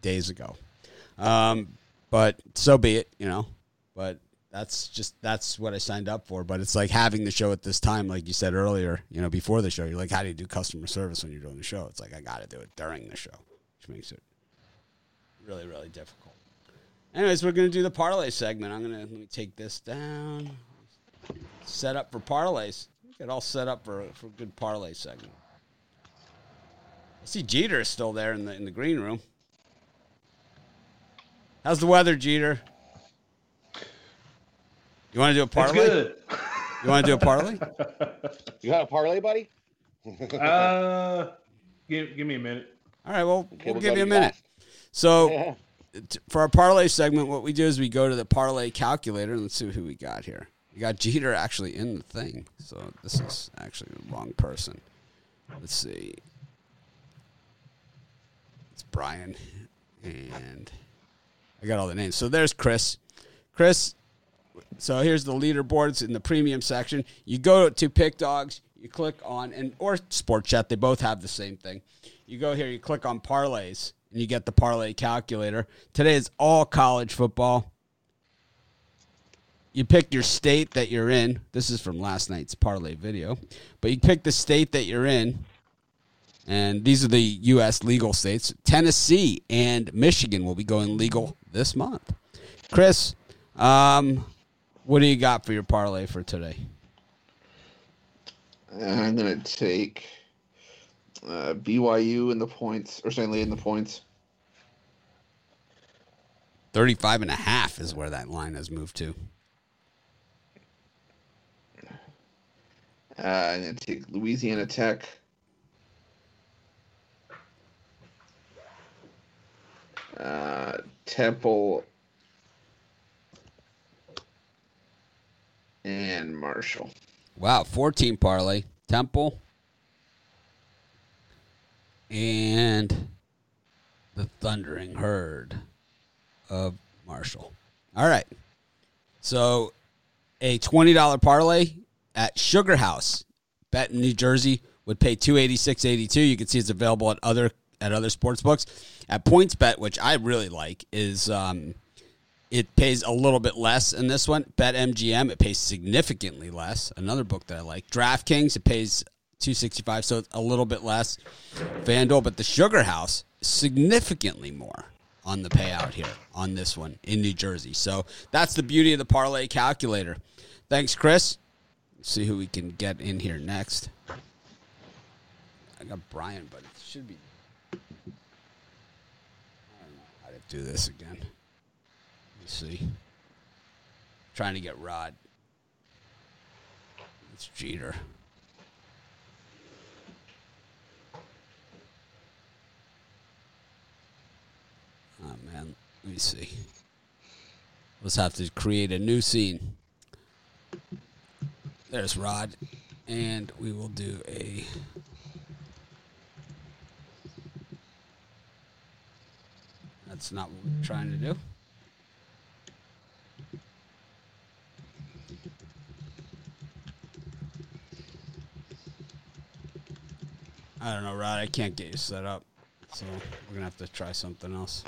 days ago. Um, but so be it, you know. But that's just that's what I signed up for. But it's like having the show at this time, like you said earlier, you know, before the show. You're like, how do you do customer service when you're doing the show? It's like I got to do it during the show, which makes it really, really difficult. Anyways, we're gonna do the parlay segment. I'm gonna let me take this down. Set up for parlays. Get all set up for for a good parlay segment. I see Jeter is still there in the in the green room. How's the weather, Jeter? You want to do a It's parlay? good. You want to do a parlay? [LAUGHS] You got a parlay, buddy? uh, give, give me a minute. All right, well, Okay, we'll give you a minute. fast. So, t- for our parlay segment, what we do is we go to the parlay calculator and let's see who we got here. We got Jeter actually in the thing, so this is actually the wrong person. Let's see. It's Brian, and I got all the names. So there's Chris. Chris. So here's the leaderboards in the premium section. You go to Pickdawgz, you click on and or Sport Chat. They both have the same thing. You go here, you click on parlays, and you get the parlay calculator. Today is all college football. You pick your state that you're in. This is from last night's parlay video, but you pick the state that you're in, and these are the U.S. legal states. Tennessee and Michigan will be going legal this month. Chris, um, what do you got for your parlay for today? I'm gonna take uh, BYU in the points, or sorry, in the points. 35 and a half is where that line has moved to. Uh, I'm gonna take Louisiana Tech. Uh, Temple and Marshall. Wow, 14 parlay. Temple and the Thundering Herd of Marshall. All right. So a $20 parlay at Sugar House, bet in New Jersey, would pay 286.82. You can see it's available at other at other sports books. At Points Bet, which I really like, is um, it pays a little bit less in this one. Bet MGM, it pays significantly less. Another book that I like. DraftKings, it pays 265, so a little bit less. FanDuel, but the Sugar House, significantly more on the payout here on this one in New Jersey. So that's the beauty of the parlay calculator. Thanks, Chris. Let's see who we can get in here next. I got Brian, but it should be. I don't know how to do this again. Let's see. Trying to get Rod. It's Jeter. Oh man, let me see. Let's have to create a new scene. There's Rod, and we will do a. That's not what we're trying to do. I don't know, Rod. I can't get you set up, so we're gonna have to try something else.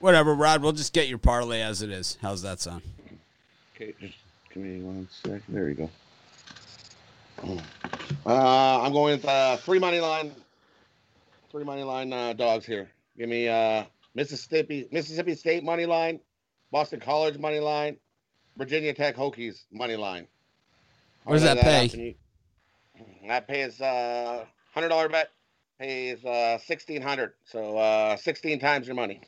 Whatever, Rod. We'll just get your parlay as it is. How's that sound? Okay, just give me one sec. There you go. Uh, I'm going with uh, three money line. Three money line uh, dogs here. Give me uh, Mississippi Mississippi State money line, Boston College money line, Virginia Tech Hokies money line. What does I'll that pay? That pays uh, hundred dollar bet pays uh, sixteen hundred, so uh, sixteen times your money.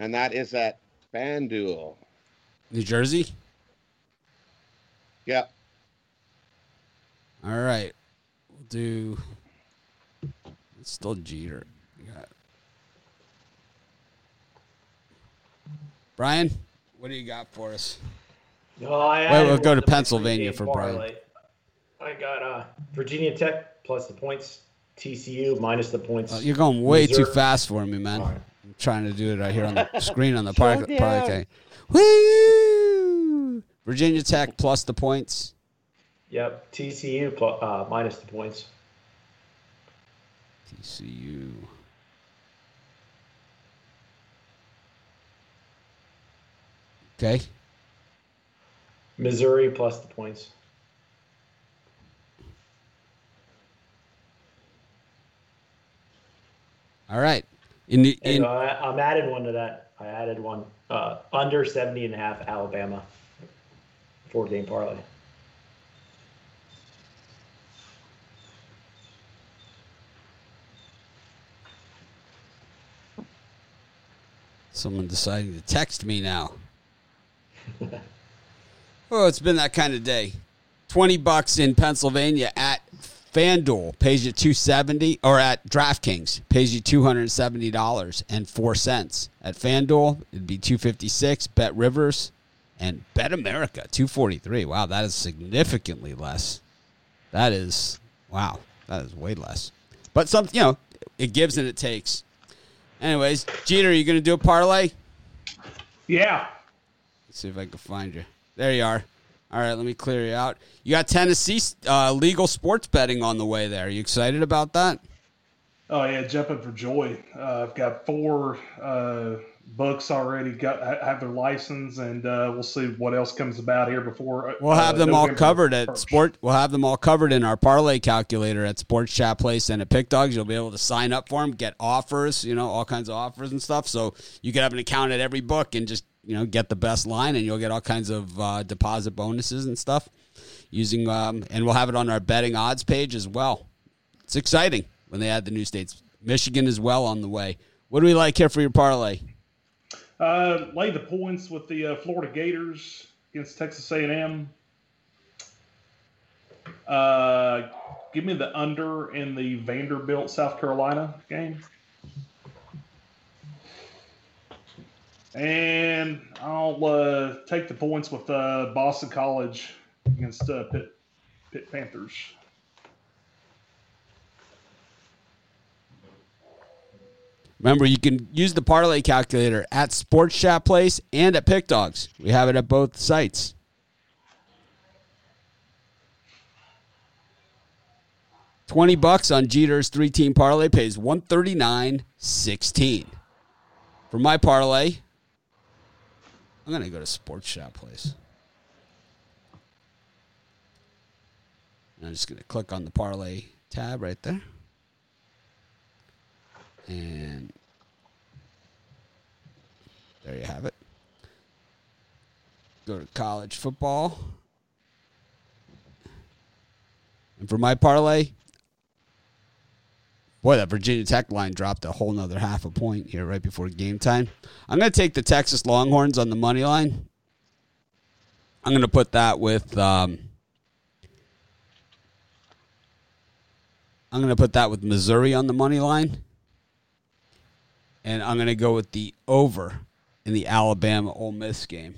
And that is at FanDuel. New Jersey. Yep. All right. We'll do. It's still Jeter. We got Brian, what do you got for us? No, I Wait, we'll go to Pennsylvania for Brian. parlay. I got uh, Virginia Tech plus the points, TCU minus the points. Uh, you're going way too fast for me, man. All right. I'm trying to do it right here on the [LAUGHS] screen on the park. Slow park down. Woo! Virginia Tech plus the points. Yep, TCU plus, uh, minus the points. TCU. Okay. Missouri plus the points. All right. In the And in I, I'm added one to that. I added one uh, under 70 and a half Alabama. Four game parlay. someone deciding to text me now. [LAUGHS] oh, it's been that kind of day. 20 bucks in Pennsylvania at FanDuel pays you 270 or at DraftKings pays you $270 and 4 cents. At FanDuel, it'd be 256, Bet Rivers and Bet America 243. Wow, that is significantly less. That is wow, that is way less. But some, you know, it gives and it takes. Anyways, Jeter, are you going to do a parlay? Yeah. Let's see if I can find you. There you are. All right, let me clear you out. You got Tennessee uh, legal sports betting on the way there. Are you excited about that? Oh yeah, jumping for joy. Uh, I've got four uh, books already got have their license, and uh, we'll see what else comes about here before. uh, We'll have them all November covered at sport. We'll have them all covered in our parlay calculator at Sports Chat Place and at Pickdawgz. You'll be able to sign up for them, get offers, you know, all kinds of offers and stuff. So you can have an account at every book and just you know get the best line, and you'll get all kinds of uh, deposit bonuses and stuff using. Um, and we'll have it on our betting odds page as well. It's exciting when they add the new states. Michigan is well on the way. What do we like here for your parlay? Uh, lay the points with the uh, Florida Gators against Texas A&M. Uh, give me the under in the Vanderbilt South Carolina game. And I'll uh, take the points with uh, Boston College against uh, Pitt, Pitt Panthers. Remember, you can use the parlay calculator at Sports Chat Place and at Pickdawgz. We have it at both sites. Twenty bucks on Jeter's three-team parlay pays one thirty-nine sixteen. For my parlay, I'm gonna go to Sports Chat Place. I'm just gonna click on the parlay tab right there. And there you have it. Go to college football. And for my parlay, boy, that Virginia Tech line dropped a whole nother half a point here right before game time. I'm going to take the Texas Longhorns on the money line. I'm going to put that with. Um, I'm going to put that with Missouri on the money line and I'm going to go with the over in the Alabama Ole Miss game.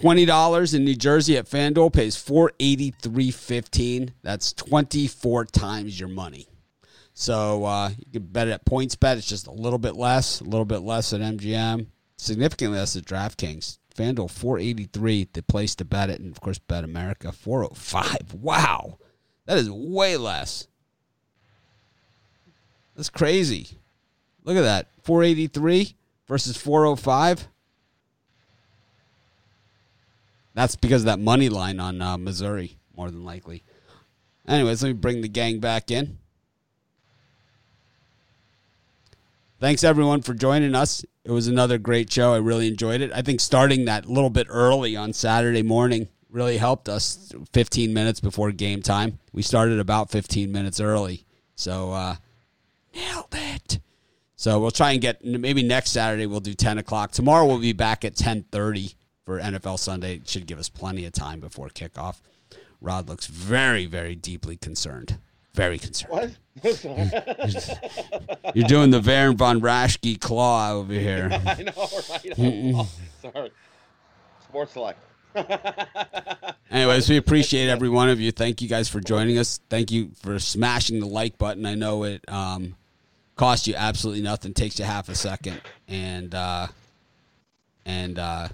Twenty dollars in New Jersey at FanDuel pays four eighty three fifteen. That's twenty four times your money. So uh, you can bet it at PointsBet. It's just a little bit less, a little bit less at MGM, significantly less at DraftKings. FanDuel four eighty three, the place to bet it, and of course Bet America four oh five. [LAUGHS] Wow. That is way less. That's crazy. Look at that. 483 versus 405. That's because of that money line on uh, Missouri, more than likely. Anyways, let me bring the gang back in. Thanks everyone for joining us. It was another great show. I really enjoyed it. I think starting that little bit early on Saturday morning really helped us 15 minutes before game time. We started about 15 minutes early. So, uh, nailed it. So we'll try and get maybe next Saturday we'll do 10 o'clock. Tomorrow we'll be back at 10:30 for NFL Sunday. It should give us plenty of time before kickoff. Rod looks very, very deeply concerned. Very concerned. What? [LAUGHS] You're doing the Baron von Raschke claw over [LAUGHS] here. I know, right? [LAUGHS] Oh, sorry. Sports select. Anyways, we appreciate every one of you. Thank you guys for joining us. Thank you for smashing the like button. I know it um, costs you absolutely nothing. Takes you half a second, and uh, and uh,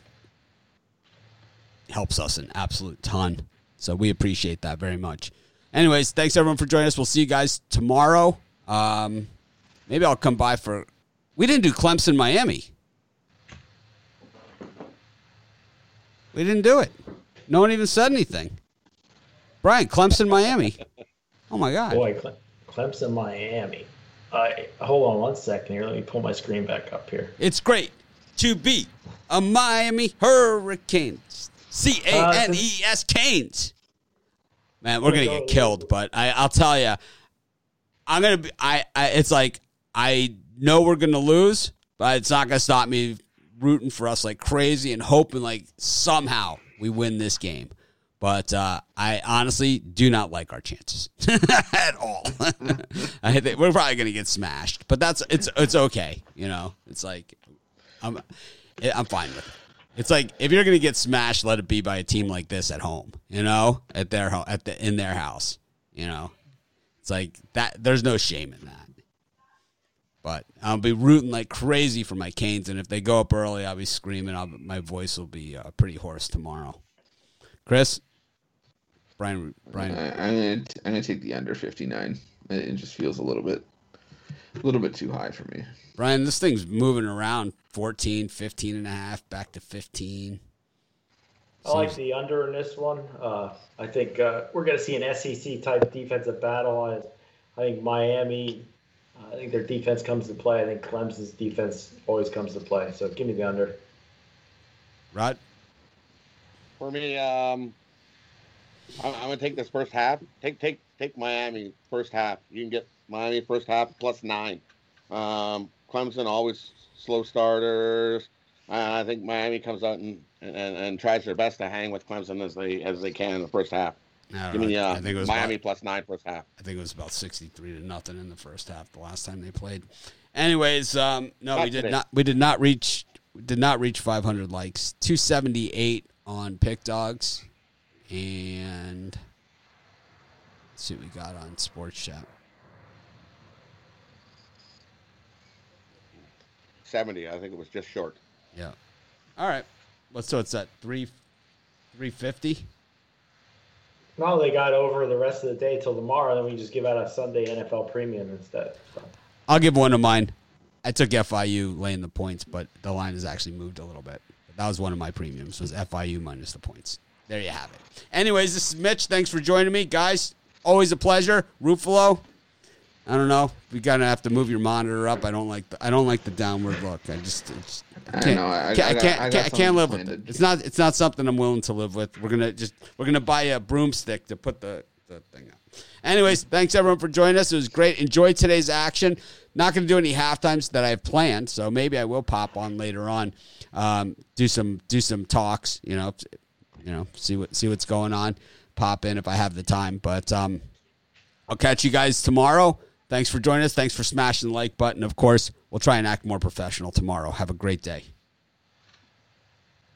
helps us an absolute ton. So we appreciate that very much. Anyways, thanks everyone for joining us. We'll see you guys tomorrow. Um, maybe I'll come by for. We didn't do Clemson Miami. We didn't do it. No one even said anything. Brian, Clemson Miami. Oh my God. Boy, Cle- Clemson, Miami. Uh, hold on one second here. Let me pull my screen back up here. It's great to be a Miami Hurricanes. C A N E S Canes. Man, we're gonna get killed, but I, I'll tell you, I'm gonna be. I, I. It's like I know we're gonna lose, but it's not gonna stop me rooting for us like crazy and hoping like somehow we win this game. But uh, I honestly do not like our chances [LAUGHS] at all. [LAUGHS] I think we're probably gonna get smashed, but that's it's it's okay. You know, it's like I'm I'm fine with it. It's like if you're gonna get smashed, let it be by a team like this at home. You know, at their home, at the in their house. You know, it's like that. There's no shame in that. But I'll be rooting like crazy for my Canes, and if they go up early, I'll be screaming. I'll, my voice will be uh, pretty hoarse tomorrow. Chris, Brian, Brian, I, I'm gonna I'm gonna take the under 59. It, it just feels a little bit a little bit too high for me. Brian, this thing's moving around 14, 15 and a half, back to 15. I like the under in this one. Uh, I think uh, we're going to see an SEC type defensive battle. I, I think Miami, uh, I think their defense comes to play. I think Clemson's defense always comes to play. So give me the under. Right. For me, um, I'm, I'm gonna take this first half. Take take take Miami first half. You can get Miami first half plus nine. Um, Clemson always slow starters. I I think Miami comes out and, and, and tries their best to hang with Clemson as they as they can in the first half. I Give know. me uh, I think it was Miami about- plus nine first half. I think it was about 63 to nothing in the first half the last time they played. Anyways, um, no, we did today. not we did not reach did not reach 500 likes. 278 on Pickdawgz and let's see what we got on Sports Chat. Seventy. I think it was just short. Yeah. All right. What's so it's at 3 350? No, they got over the rest of the day till tomorrow. Then we just give out a Sunday NFL premium instead. So. I'll give one of mine. I took FIU laying the points, but the line has actually moved a little bit. That was one of my premiums was FIU minus the points. There you have it. Anyways, this is Mitch. Thanks for joining me, guys. Always a pleasure. Ruffalo. I don't know. We gotta have to move your monitor up. I don't like the I don't like the downward look. I just, it's, I can't, know, I- can't, I got- can't, I can't, I can't live with it. It's not it's not something I'm willing to live with. We're gonna just we're gonna buy a broomstick to put the, the thing up. Anyways, thanks everyone for joining us. It was great. Enjoy today's action. Not gonna do any half times that I have planned, so maybe I will pop on later on. Um, do some do some talks. You know, you know, see what see what's going on. Pop in if I have the time. But um, I'll catch you guys tomorrow. Thanks for joining us. Thanks for smashing the like button. Of course, we'll try and act more professional tomorrow. Have a great day.